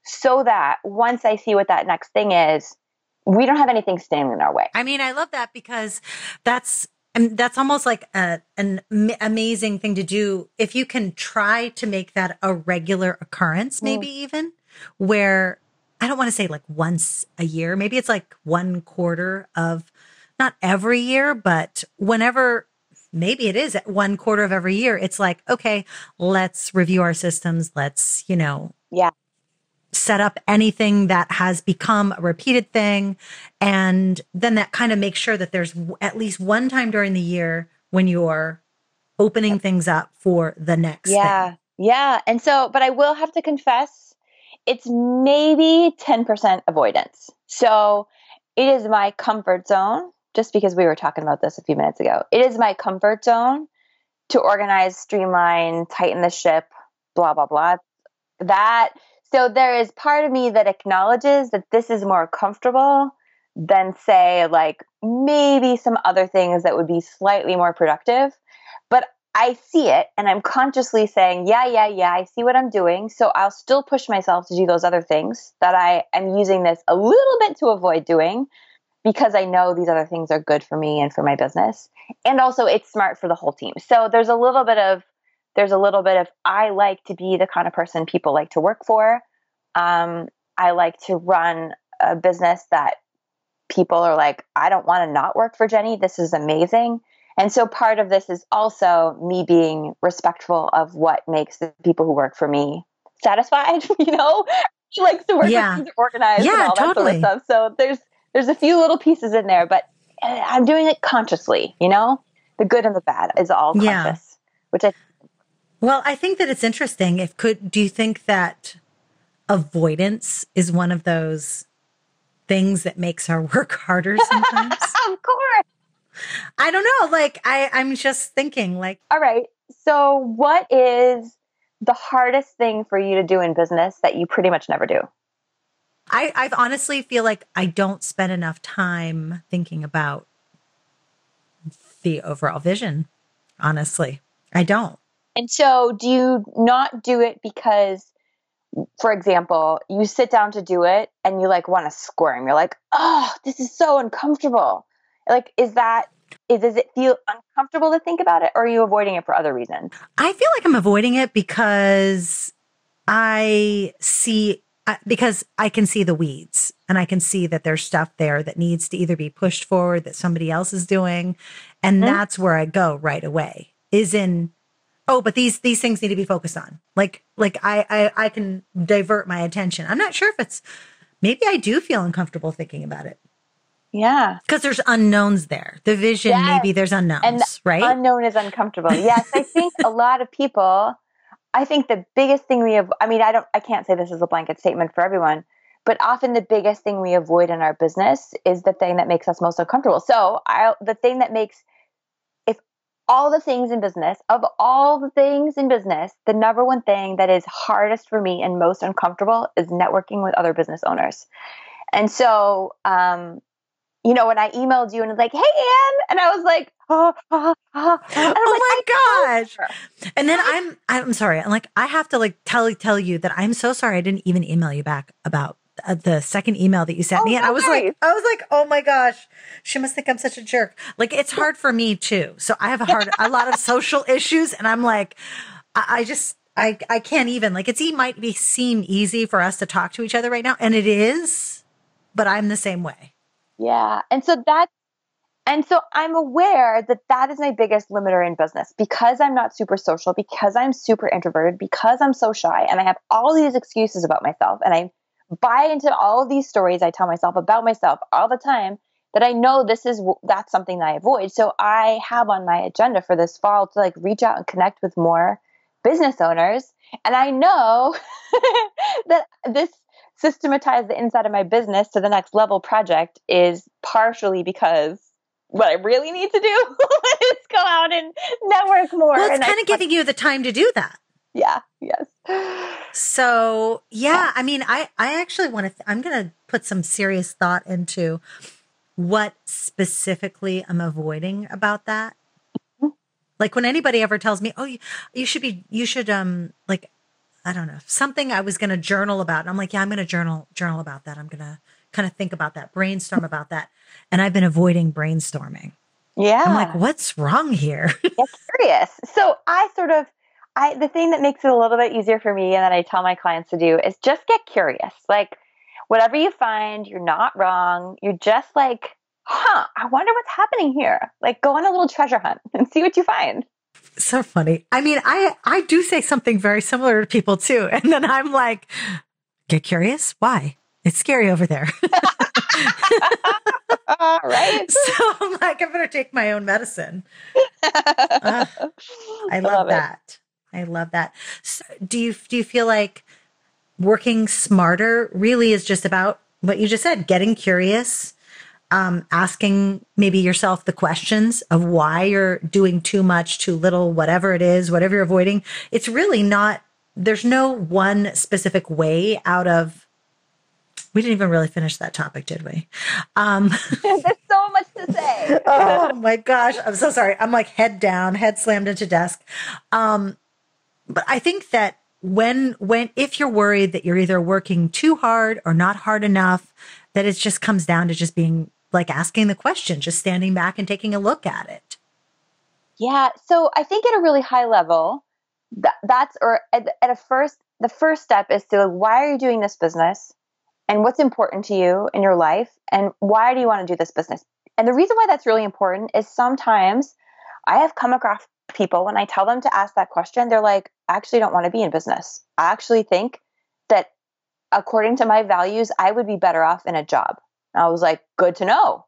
so that once I see what that next thing is, we don't have anything standing in our way. I mean, I love that because that's and that's almost like a, an amazing thing to do if you can try to make that a regular occurrence, mm. maybe mm. even where I don't want to say like once a year, maybe it's like one quarter of not every year, but whenever maybe it is at one quarter of every year, it's like, okay, let's review our systems. Let's, you know, yeah, set up anything that has become a repeated thing. And then that kind of makes sure that there's at least one time during the year when you're opening things up for the next yeah. thing. yeah. And so but i will have to confess it's maybe 10% avoidance. So it is my comfort zone just because we were talking about this a few minutes ago. It is my comfort zone to organize streamline tighten the ship blah blah blah. That so there is part of me that acknowledges that this is more comfortable than say like maybe some other things that would be slightly more productive but I see it and I'm consciously saying, yeah, yeah, yeah, I see what I'm doing. So I'll still push myself to do those other things that I am using this a little bit to avoid doing because I know these other things are good for me and for my business. And also it's smart for the whole team. So there's a little bit of there's a little bit of I like to be the kind of person people like to work for. Um, I like to run a business that people are like, I don't want to not work for Jenny. This is amazing. And so part of this is also me being respectful of what makes the people who work for me satisfied, you know? He likes to work yeah. with organized yeah, and all totally. that sort of stuff. So there's there's a few little pieces in there, but eh, I'm doing it consciously, you know? The good and the bad is all conscious, yeah. which I Well, I think that it's interesting. If could do you think that avoidance is one of those things that makes our work harder sometimes? of course. I don't know. Like I, I'm just thinking like All right. So what is the hardest thing for you to do in business that you pretty much never do? I, I honestly feel like I don't spend enough time thinking about the overall vision. Honestly, I don't. And so, do you not do it because, for example, you sit down to do it and you like want to squirm? You're like, oh, this is so uncomfortable. Like, is that is does it feel uncomfortable to think about it or are you avoiding it for other reasons? I feel like I'm avoiding it because I see because I can see the weeds and I can see that there's stuff there that needs to either be pushed forward that somebody else is doing and mm-hmm. that's where I go right away is in oh but these these things need to be focused on like like I I, I can divert my attention I'm not sure if it's maybe I do feel uncomfortable thinking about it yeah. Because there's unknowns there. The vision, yes. maybe there's unknowns, and right? Unknown is uncomfortable. Yes. I think a lot of people, I think the biggest thing we have, I mean, I don't, I can't say this is a blanket statement for everyone, but often the biggest thing we avoid in our business is the thing that makes us most uncomfortable. So I, the thing that makes, all the things in business, of all the things in business, the number one thing that is hardest for me and most uncomfortable is networking with other business owners. And so, um, you know, when I emailed you and was like, "Hey, Anne," and I was like, ah, ah, ah, "Oh, oh, oh, oh my gosh!" And then I'm, I'm sorry. I'm like, I have to like tell tell you that I'm so sorry. I didn't even email you back about Uh, the second email that you sent oh, me, and I was like, I was like, "Oh my gosh, she must think I'm such a jerk." Like, it's hard for me too. So I have a hard, a lot of social issues, and I'm like, I, I just. I, I can't even like it's it might be seem easy for us to talk to each other right now and it is but I'm the same way. Yeah. And so that, and so I'm aware that that is my biggest limiter in business because I'm not super social, because I'm super introverted, because I'm so shy, and I have all these excuses about myself, and I buy into all of these stories I tell myself about myself all the time that I know this is that's something that I avoid. So I have on my agenda for this fall to like reach out and connect with more business owners, and I know that this systematize the inside of my business to the next level project is partially because what I really need to do is go out and network more. Well, it's kind of giving you the time to do that. Yeah. Yes. So yeah, I mean, I I actually want to. Th- I'm going to put some serious thought into what specifically I'm avoiding about that. Mm-hmm. Like when anybody ever tells me, "Oh, you, you should be, you should um like I don't know, something I was going to journal about. And I'm like, yeah, I'm going to journal, journal about that. I'm going to kind of think about that, brainstorm about that. And I've been avoiding brainstorming. Yeah. I'm like, what's wrong here? yeah, curious. So I sort of, I the thing that makes it a little bit easier for me and that I tell my clients to do is just get curious. Like whatever you find, you're not wrong. You're just like, huh, I wonder what's happening here. Like go on a little treasure hunt and see what you find. So funny. I mean, I I do say something very similar to people too. And then I'm like, get curious? Why? It's scary over there. right. So I'm like, I better take my own medicine. Uh, I love, love that. I love that. So do you do you feel like working smarter really is just about what you just said, getting curious, um, asking maybe yourself the questions of why you're doing too much, too little, whatever it is, whatever you're avoiding. It's really not, there's no one specific way out of we didn't even really finish that topic, did we? Um, There's so much to say. oh my gosh. I'm so sorry. I'm like head down, head slammed into desk. Um, but I think that when, when, if you're worried that you're either working too hard or not hard enough, that it just comes down to just being like asking the question, just standing back and taking a look at it. Yeah. So I think at a really high level, that, that's, or at, at a first, the first step is to why are you doing this business? and what's important to you in your life and why do you want to do this business and the reason why that's really important is sometimes i have come across people when i tell them to ask that question they're like i actually don't want to be in business. I actually think that according to my values i would be better off in a job. And i was like good to know.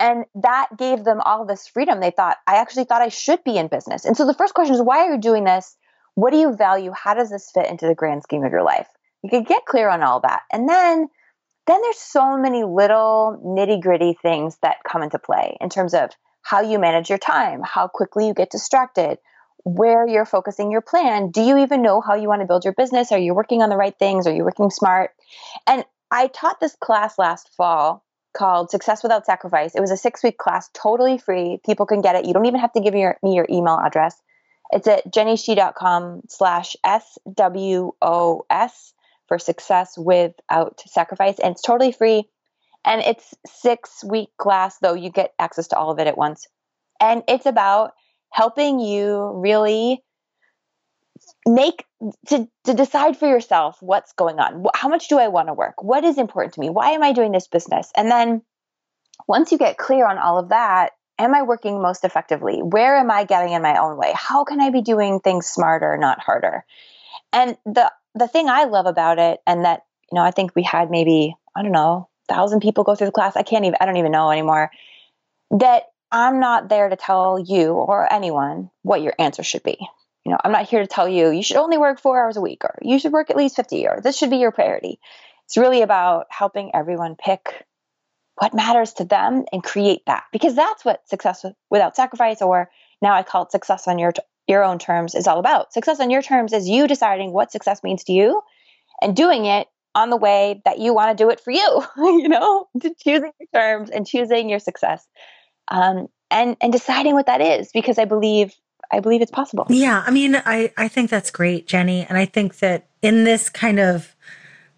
And that gave them all this freedom. They thought i actually thought i should be in business. And so the first question is why are you doing this? What do you value? How does this fit into the grand scheme of your life? You could get clear on all that. And then then there's so many little nitty-gritty things that come into play in terms of how you manage your time, how quickly you get distracted, where you're focusing your plan. Do you even know how you want to build your business? Are you working on the right things? Are you working smart? And I taught this class last fall called Success Without Sacrifice. It was a six week class, totally free. People can get it. You don't even have to give your, me your email address. It's at jennyshih.com slash SWOS for success without sacrifice. And it's totally free. And it's six week class, though you get access to all of it at once. And it's about helping you really make to, to decide for yourself what's going on. How much do I want to work? What is important to me? Why am I doing this business? And then once you get clear on all of that, am I working most effectively? Where am I getting in my own way? How can I be doing things smarter, not harder? And the the thing I love about it, and that, you know, I think we had maybe, I don't know, thousand people go through the class. I can't even, I don't even know anymore. That I'm not there to tell you or anyone what your answer should be. You know, I'm not here to tell you you should only work four hours a week or you should work at least 50 or this should be your priority. It's really about helping everyone pick what matters to them and create that because that's what success without sacrifice or now I call it success on your your own terms is all about. Success on your terms is you deciding what success means to you and doing it on the way that you want to do it for you, you know, choosing your terms and choosing your success. Um, and and deciding what that is because I believe I believe it's possible. Yeah, I mean, I I think that's great, Jenny, and I think that in this kind of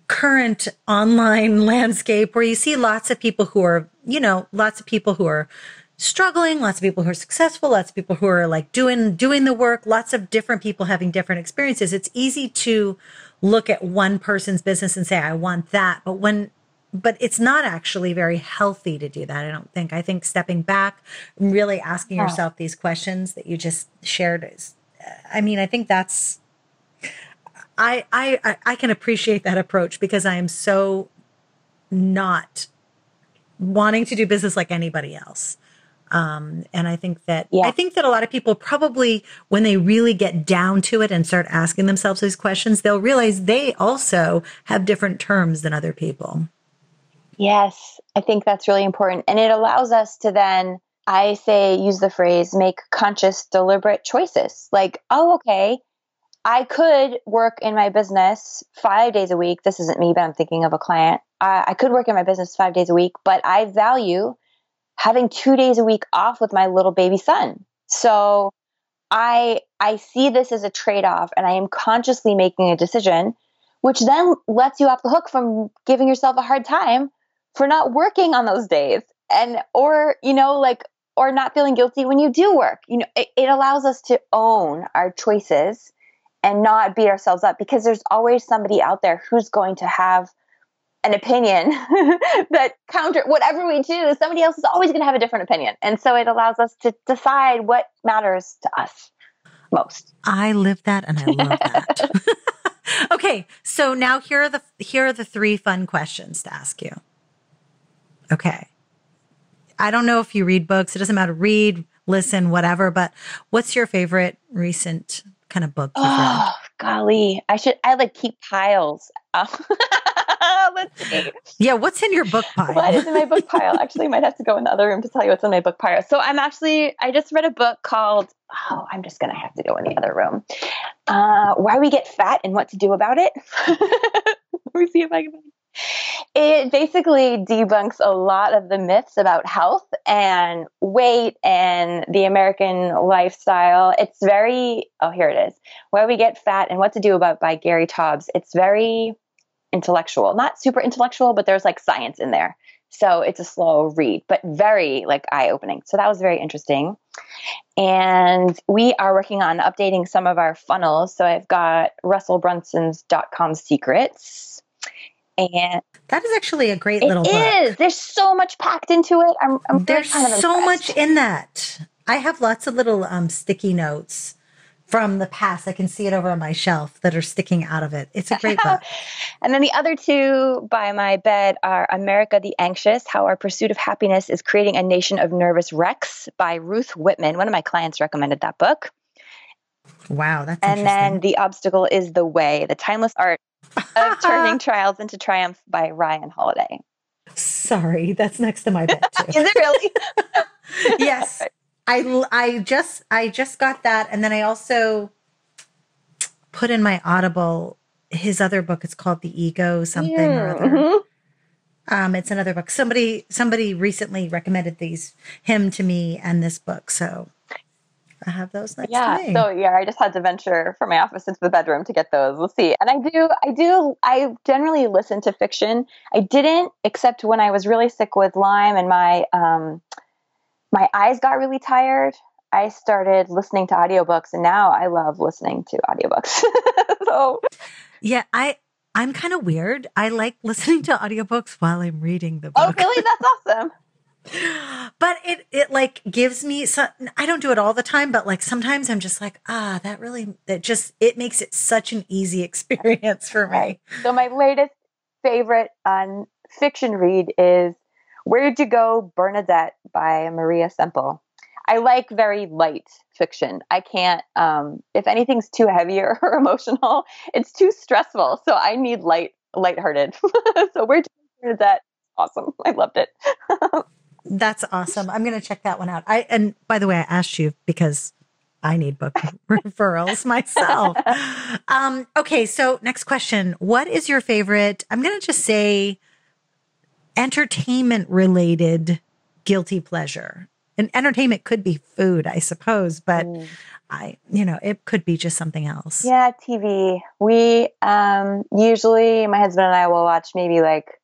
current online landscape where you see lots of people who are, you know, lots of people who are struggling, lots of people who are successful, lots of people who are like doing doing the work, lots of different people having different experiences. It's easy to look at one person's business and say I want that, but when but it's not actually very healthy to do that. I don't think. I think stepping back, really asking yourself these questions that you just shared is I mean, I think that's I I I can appreciate that approach because I am so not wanting to do business like anybody else. Um, and I think that yeah. I think that a lot of people probably, when they really get down to it and start asking themselves these questions, they'll realize they also have different terms than other people. Yes, I think that's really important, and it allows us to then. I say use the phrase make conscious, deliberate choices. Like, oh, okay, I could work in my business five days a week. This isn't me, but I'm thinking of a client. I, I could work in my business five days a week, but I value having two days a week off with my little baby son. So I I see this as a trade-off and I am consciously making a decision, which then lets you off the hook from giving yourself a hard time for not working on those days. And or, you know, like or not feeling guilty when you do work. You know, it, it allows us to own our choices and not beat ourselves up because there's always somebody out there who's going to have an opinion that counter whatever we do somebody else is always going to have a different opinion. And so it allows us to decide what matters to us most. I live that and i love that. Okay so now here are the here are the three fun questions to ask you. Okay. I don't know if you read books it doesn't matter read listen whatever but what's your favorite recent kind of book oh golly i should i like keep piles oh, Let's see. Yeah, what's in your book pile? What is in my book pile? Actually, I might have to go in the other room to tell you what's in my book pile. So I'm actually, I just read a book called, oh, I'm just going to have to go in the other room. Uh, Why We Get Fat and What to Do About It. Let me see if I can. It basically debunks a lot of the myths about health and weight and the American lifestyle. It's very, oh, here it is. Why We Get Fat and What to Do About by Gary Taubes. It's very intellectual, not super intellectual, but there's like science in there. So it's a slow read, but very like eye opening. So that was very interesting. And we are working on updating some of our funnels. So I've got Russell Brunson's dot com secrets. And that is actually a great little book. It is. There's so much packed into it. I'm, I'm There's kind of so much in that. I have lots of little um, sticky notes from the past. I can see it over on my shelf that are sticking out of it. It's a great book. and then the other two by my bed are America the Anxious How Our Pursuit of Happiness is Creating a Nation of Nervous Wrecks by Ruth Whippman. One of my clients recommended that book. Wow, that's And then The Obstacle is the Way, the timeless art of turning trials into triumph by Ryan Holiday. Sorry, that's next to my bed is it really? yes. I I just I just got that, and then I also put in my Audible his other book. It's called The Ego something yeah. or other. Mm-hmm. Um, it's another book. Somebody somebody recently recommended these him to me and this book, so I have those next. Yeah, so yeah, I just had to venture from my office into the bedroom to get those. We'll see. And I do, I do, I generally listen to fiction. I didn't, except when I was really sick with Lyme and my um, my eyes got really tired, I started listening to audiobooks and now I love listening to audiobooks. so Yeah, I I'm kind of weird. I like listening to audiobooks while I'm reading the oh, book. Oh, really? That's awesome. but it it like gives me so I don't do it all the time, but like sometimes I'm just like, ah, that really that just it makes it such an easy experience for me. So my latest favorite on fiction read is Where'd You Go, Bernadette by Maria Semple. I like very light fiction. I can't, um, if anything's too heavy or, emotional, it's too stressful. So I need light, lighthearted. so Where'd You Go, Bernadette? Awesome. I loved it. That's awesome. I'm going to check that one out. I, and by the way, I asked you because I need book referrals myself. Um, okay. So next question. What is your favorite? I'm going to just say, entertainment related guilty pleasure. And entertainment could be food, I suppose, but mm. I, you know, it could be just something else. Yeah, TV. We um usually my husband and I will watch maybe like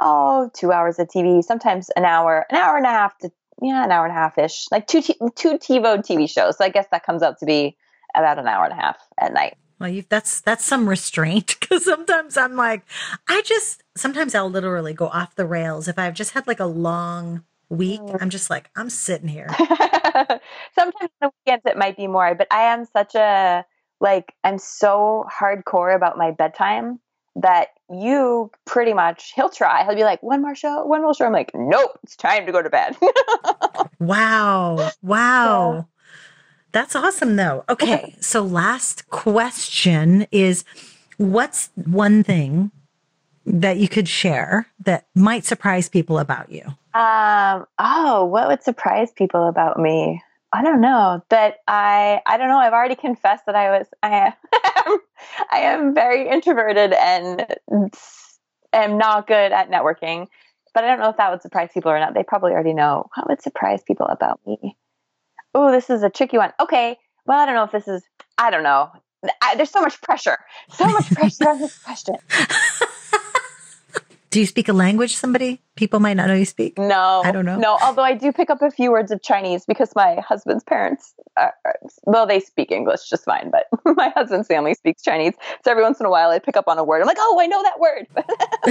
oh, two hours of TV, sometimes an hour, an hour and a half to yeah, an hour and a half ish, like two t- two TiVo TV shows. So I guess that comes out to be about an hour and a half at night. Well, that's that's some restraint because sometimes I'm like, I just sometimes I'll literally go off the rails if I've just had like a long week. Mm. I'm just like I'm sitting here. sometimes the weekends it might be more, but I am such a like I'm so hardcore about my bedtime that you pretty much he'll try. He'll be like, one more show, one more show. I'm like, nope, it's time to go to bed. wow. Wow. That's awesome, though. Okay. so, last question is what's one thing that you could share that might surprise people about you? Um, oh, what would surprise people about me? I don't know that I I don't know. I've already confessed that I was I am I am very introverted and am not good at networking. But I don't know if that would surprise people or not. They probably already know. What would surprise people about me? Oh, this is a tricky one. Okay, well, I don't know if this is, I don't know. I, there's so much pressure, so much pressure on this question. Do you speak a language somebody people might not know you speak? No, I don't know. No, although I do pick up a few words of Chinese because my husband's parents, are, well, they speak English just fine, but my husband's family speaks Chinese. So every once in a while, I pick up on a word. I'm like, oh, I know that word.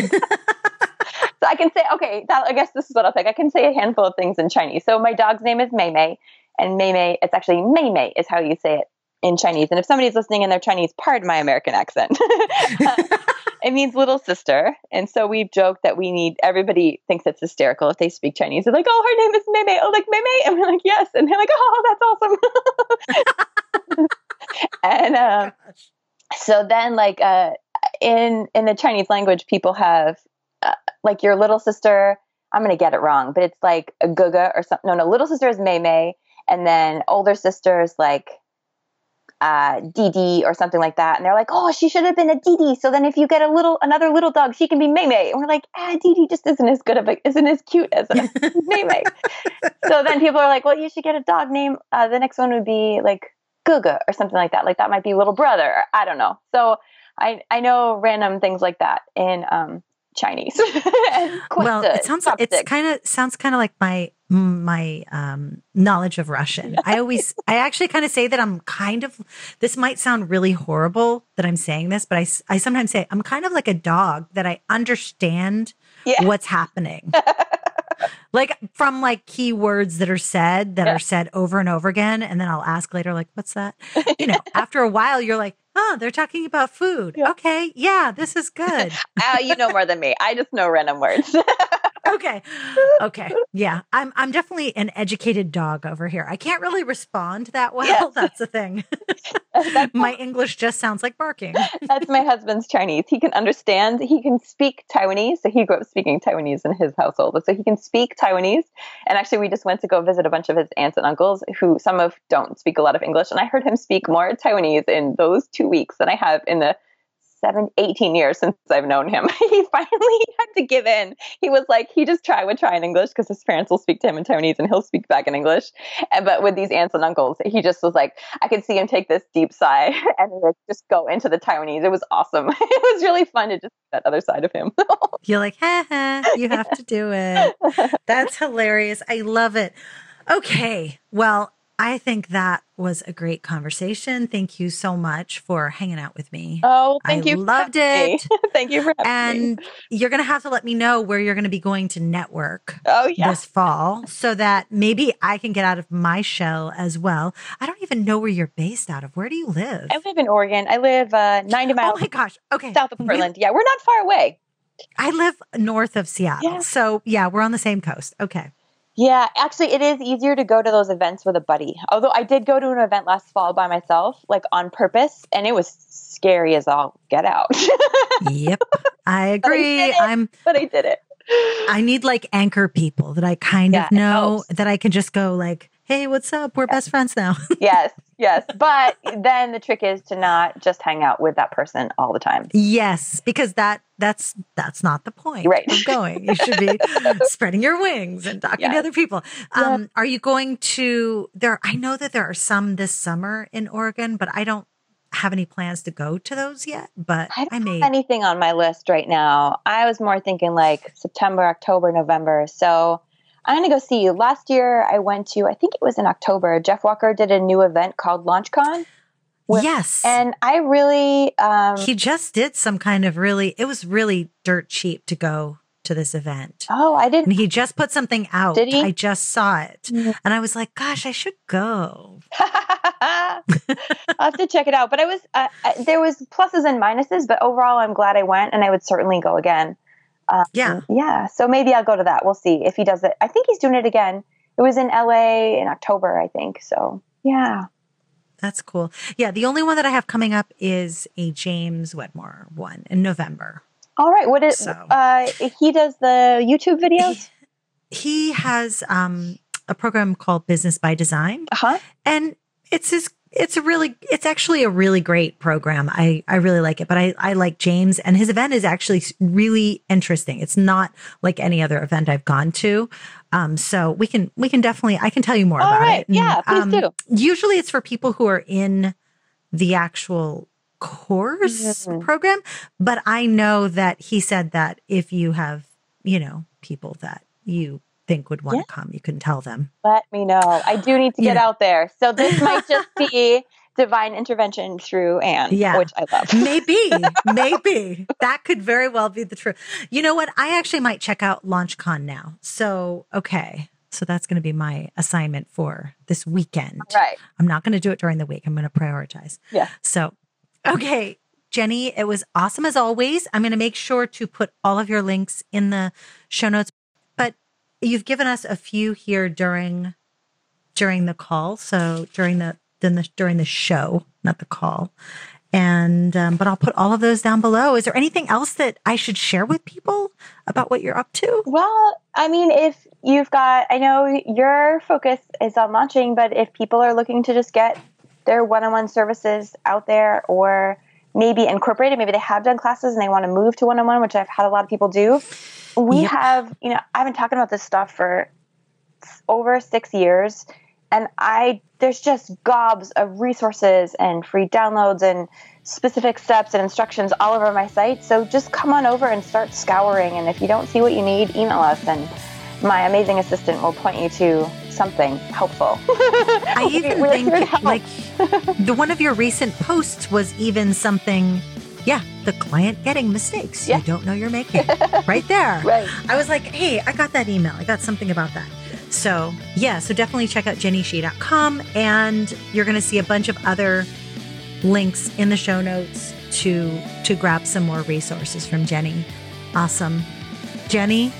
so I can say, okay, that, I guess this is what I'll pick. I can say a handful of things in Chinese. So my dog's name is Mei Mei, and Mei Mei, it's actually Mei Mei is how you say it in Chinese. And if somebody's listening and they're Chinese, pardon my American accent. it means little sister. And so we joke that we need everybody thinks it's hysterical if they speak Chinese. They're like, oh, her name is Mei Oh, like Mei And we're like, yes. And they're like, oh, that's awesome. and um, so then, like, uh, in in the Chinese language, people have uh, like your little sister. I'm gonna get it wrong, but it's like a guga or something. No, no, little sister is Mei Mei, and then older sisters like uh, Didi or something like that. And they're like, oh, she should have been a Didi. So then if you get a little, another little dog, she can be Mei Mei. And we're like, ah, Didi just isn't as good of a, isn't as cute as a Mei Mei. so then people are like, well, you should get a dog name. Uh, the next one would be like Guga or something like that. Like that might be little brother. I don't know. So I, I know random things like that in, um, Chinese. well, it sounds like it's kind of sounds kind of like my my um, knowledge of Russian. I always, I actually kind of say that I'm kind of. This might sound really horrible that I'm saying this, but I I sometimes say I'm kind of like a dog that I understand yeah. what's happening. like from like keywords that are said that yeah. are said over and over again and then i'll ask later like what's that you know after a while you're like oh, they're talking about food. Yeah. Okay. Yeah, this is good. uh, you know more than me. I just know random words. okay. Okay. Yeah. I'm I'm definitely an educated dog over here. I can't really respond that well. Yes. That's the thing. my English just sounds like barking. That's my husband's Chinese. He can understand, he can speak Taiwanese. So he grew up speaking Taiwanese in his household. So he can speak Taiwanese. And actually we just went to go visit a bunch of his aunts and uncles who some of don't speak a lot of English. And I heard him speak more Taiwanese in those two weeks than I have in the seven, 18 years since I've known him. he finally had to give in. He was like, he just try would try in English because his parents will speak to him in Taiwanese and he'll speak back in English. And, but with these aunts and uncles, he just was like, I could see him take this deep sigh and just go into the Taiwanese. It was awesome. it was really fun to just see that other side of him. You're like, ha ha, you have to do it. That's hilarious. I love it. Okay. Well, I think that was a great conversation. Thank you so much for hanging out with me. Oh, thank I you. Loved it. thank you for and me. you're going to have to let me know where you're going to be going to network oh, yeah. this fall so that maybe I can get out of my shell as well. I don't even know where you're based out of. Where do you live? I live in Oregon. I live uh, 90 miles. Oh my gosh. Okay. South of Portland. yeah, we're not far away. I live north of Seattle. Yeah. So, yeah, we're on the same coast. Okay. Yeah, actually, it is easier to go to those events with a buddy. Although I did go to an event last fall by myself, like on purpose, and it was scary as all get out. yep, I agree. I I'm, but I did it. I need like anchor people that I kind yeah, of know that I can just go like, hey, what's up? We're best friends now. yes, yes. But then the trick is to not just hang out with that person all the time. Yes, because that that's that's not the point right. of going. You should be spreading your wings and talking yes. to other people. Um, Are you going to there? I know that there are some this summer in Oregon, but I don't have any plans to go to those yet, but I don't I may. have anything on my list right now. I was more thinking like September, October, November. So I'm going to go see you. Last year, I went to, I think it was in October, Jeff Walker did a new event called LaunchCon. With, yes. And I really. Um, he just did some kind of really, it was really dirt cheap to go to this event. Oh, I didn't. And he just put something out. Did he? I just saw it. Mm-hmm. And I was like, gosh, I should go. I'll have to check it out. But I was, uh, there was pluses and minuses, but overall, I'm glad I went and I would certainly go again. Um, yeah. Yeah. So maybe I'll go to that. We'll see if he does it. I think he's doing it again. It was in LA in October, I think. So yeah. That's cool. Yeah. The only one that I have coming up is a James Wedmore one in November. All right. What is, so, uh, he does the YouTube videos? He, he has um, a program called Business by Design. Uh-huh. And it's his it's a really it's actually a really great program i i really like it but i i like james and his event is actually really interesting it's not like any other event i've gone to um so we can we can definitely i can tell you more All about right. it and, yeah please um, do usually it's for people who are in the actual course Mhm. program, but I know that he said that if you have, you know, people that you think would want Yeah. to come, you can tell them. Let me know. I do need to get Yeah. out there. So this might just be divine intervention through Anne, Yeah. which I love. Maybe, maybe that could very well be the truth. You know what? I actually might check out LaunchCon now. So, okay. So that's going to be my assignment for this weekend. Right. I'm not going to do it during the week. I'm going to prioritize. Yeah. So, okay, Jenny, it was awesome as always. I'm going to make sure to put all of your links in the show notes, but you've given us a few here during during the call. So during the then the during the show, not the call. And um, but I'll put all of those down below. Is there anything else that I should share with people about what you're up to? Well, I mean, if you've got, I know your focus is on launching, but if people are looking to just get their one on one services out there or maybe incorporated maybe they have done classes and they want to move to one on one, which I've had a lot of people do. We have, you know, I've been talking about this stuff for over six years and I, there's just gobs of resources and free downloads and specific steps and instructions all over my site. So just come on over and start scouring. And if you don't see what you need, email us and my amazing assistant will point you to something helpful. I even think like the one of your recent posts was even something. Yeah, the client getting mistakes Yeah. you don't know you're making right there. right. I was like, hey, I got that email. I got something about that. So, yeah, so definitely check out jennyshih.com and you're going to see a bunch of other links in the show notes to to grab some more resources from Jenny. Awesome. Jenny,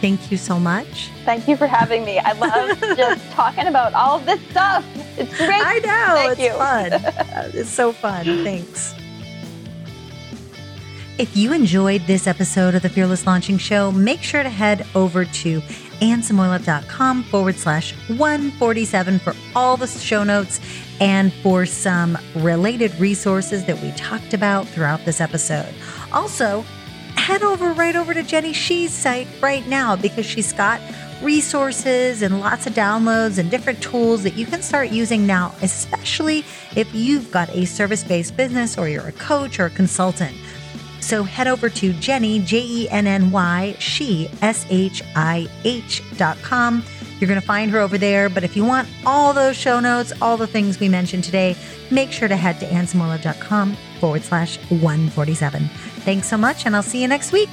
thank you so much. Thank you for having me. I love just talking about all of this stuff. It's great. I know, Thank it's you. fun. it's so fun. Thanks. If you enjoyed this episode of the Fearless Launching Show, make sure to head over to annesamoilov.com forward slash 147 for all the show notes and for some related resources that we talked about throughout this episode. Also, head over right over to Jenny Shih's site right now because she's got resources and lots of downloads and different tools that you can start using now, especially if you've got a service based business or you're a coach or a consultant. So head over to Jenny, J E N N Y, Shih, S H I H dot com. You're going to find her over there. But if you want all those show notes, all the things we mentioned today, make sure to head to annesamoilov.com forward slash 147. Thanks so much, and I'll see you next week.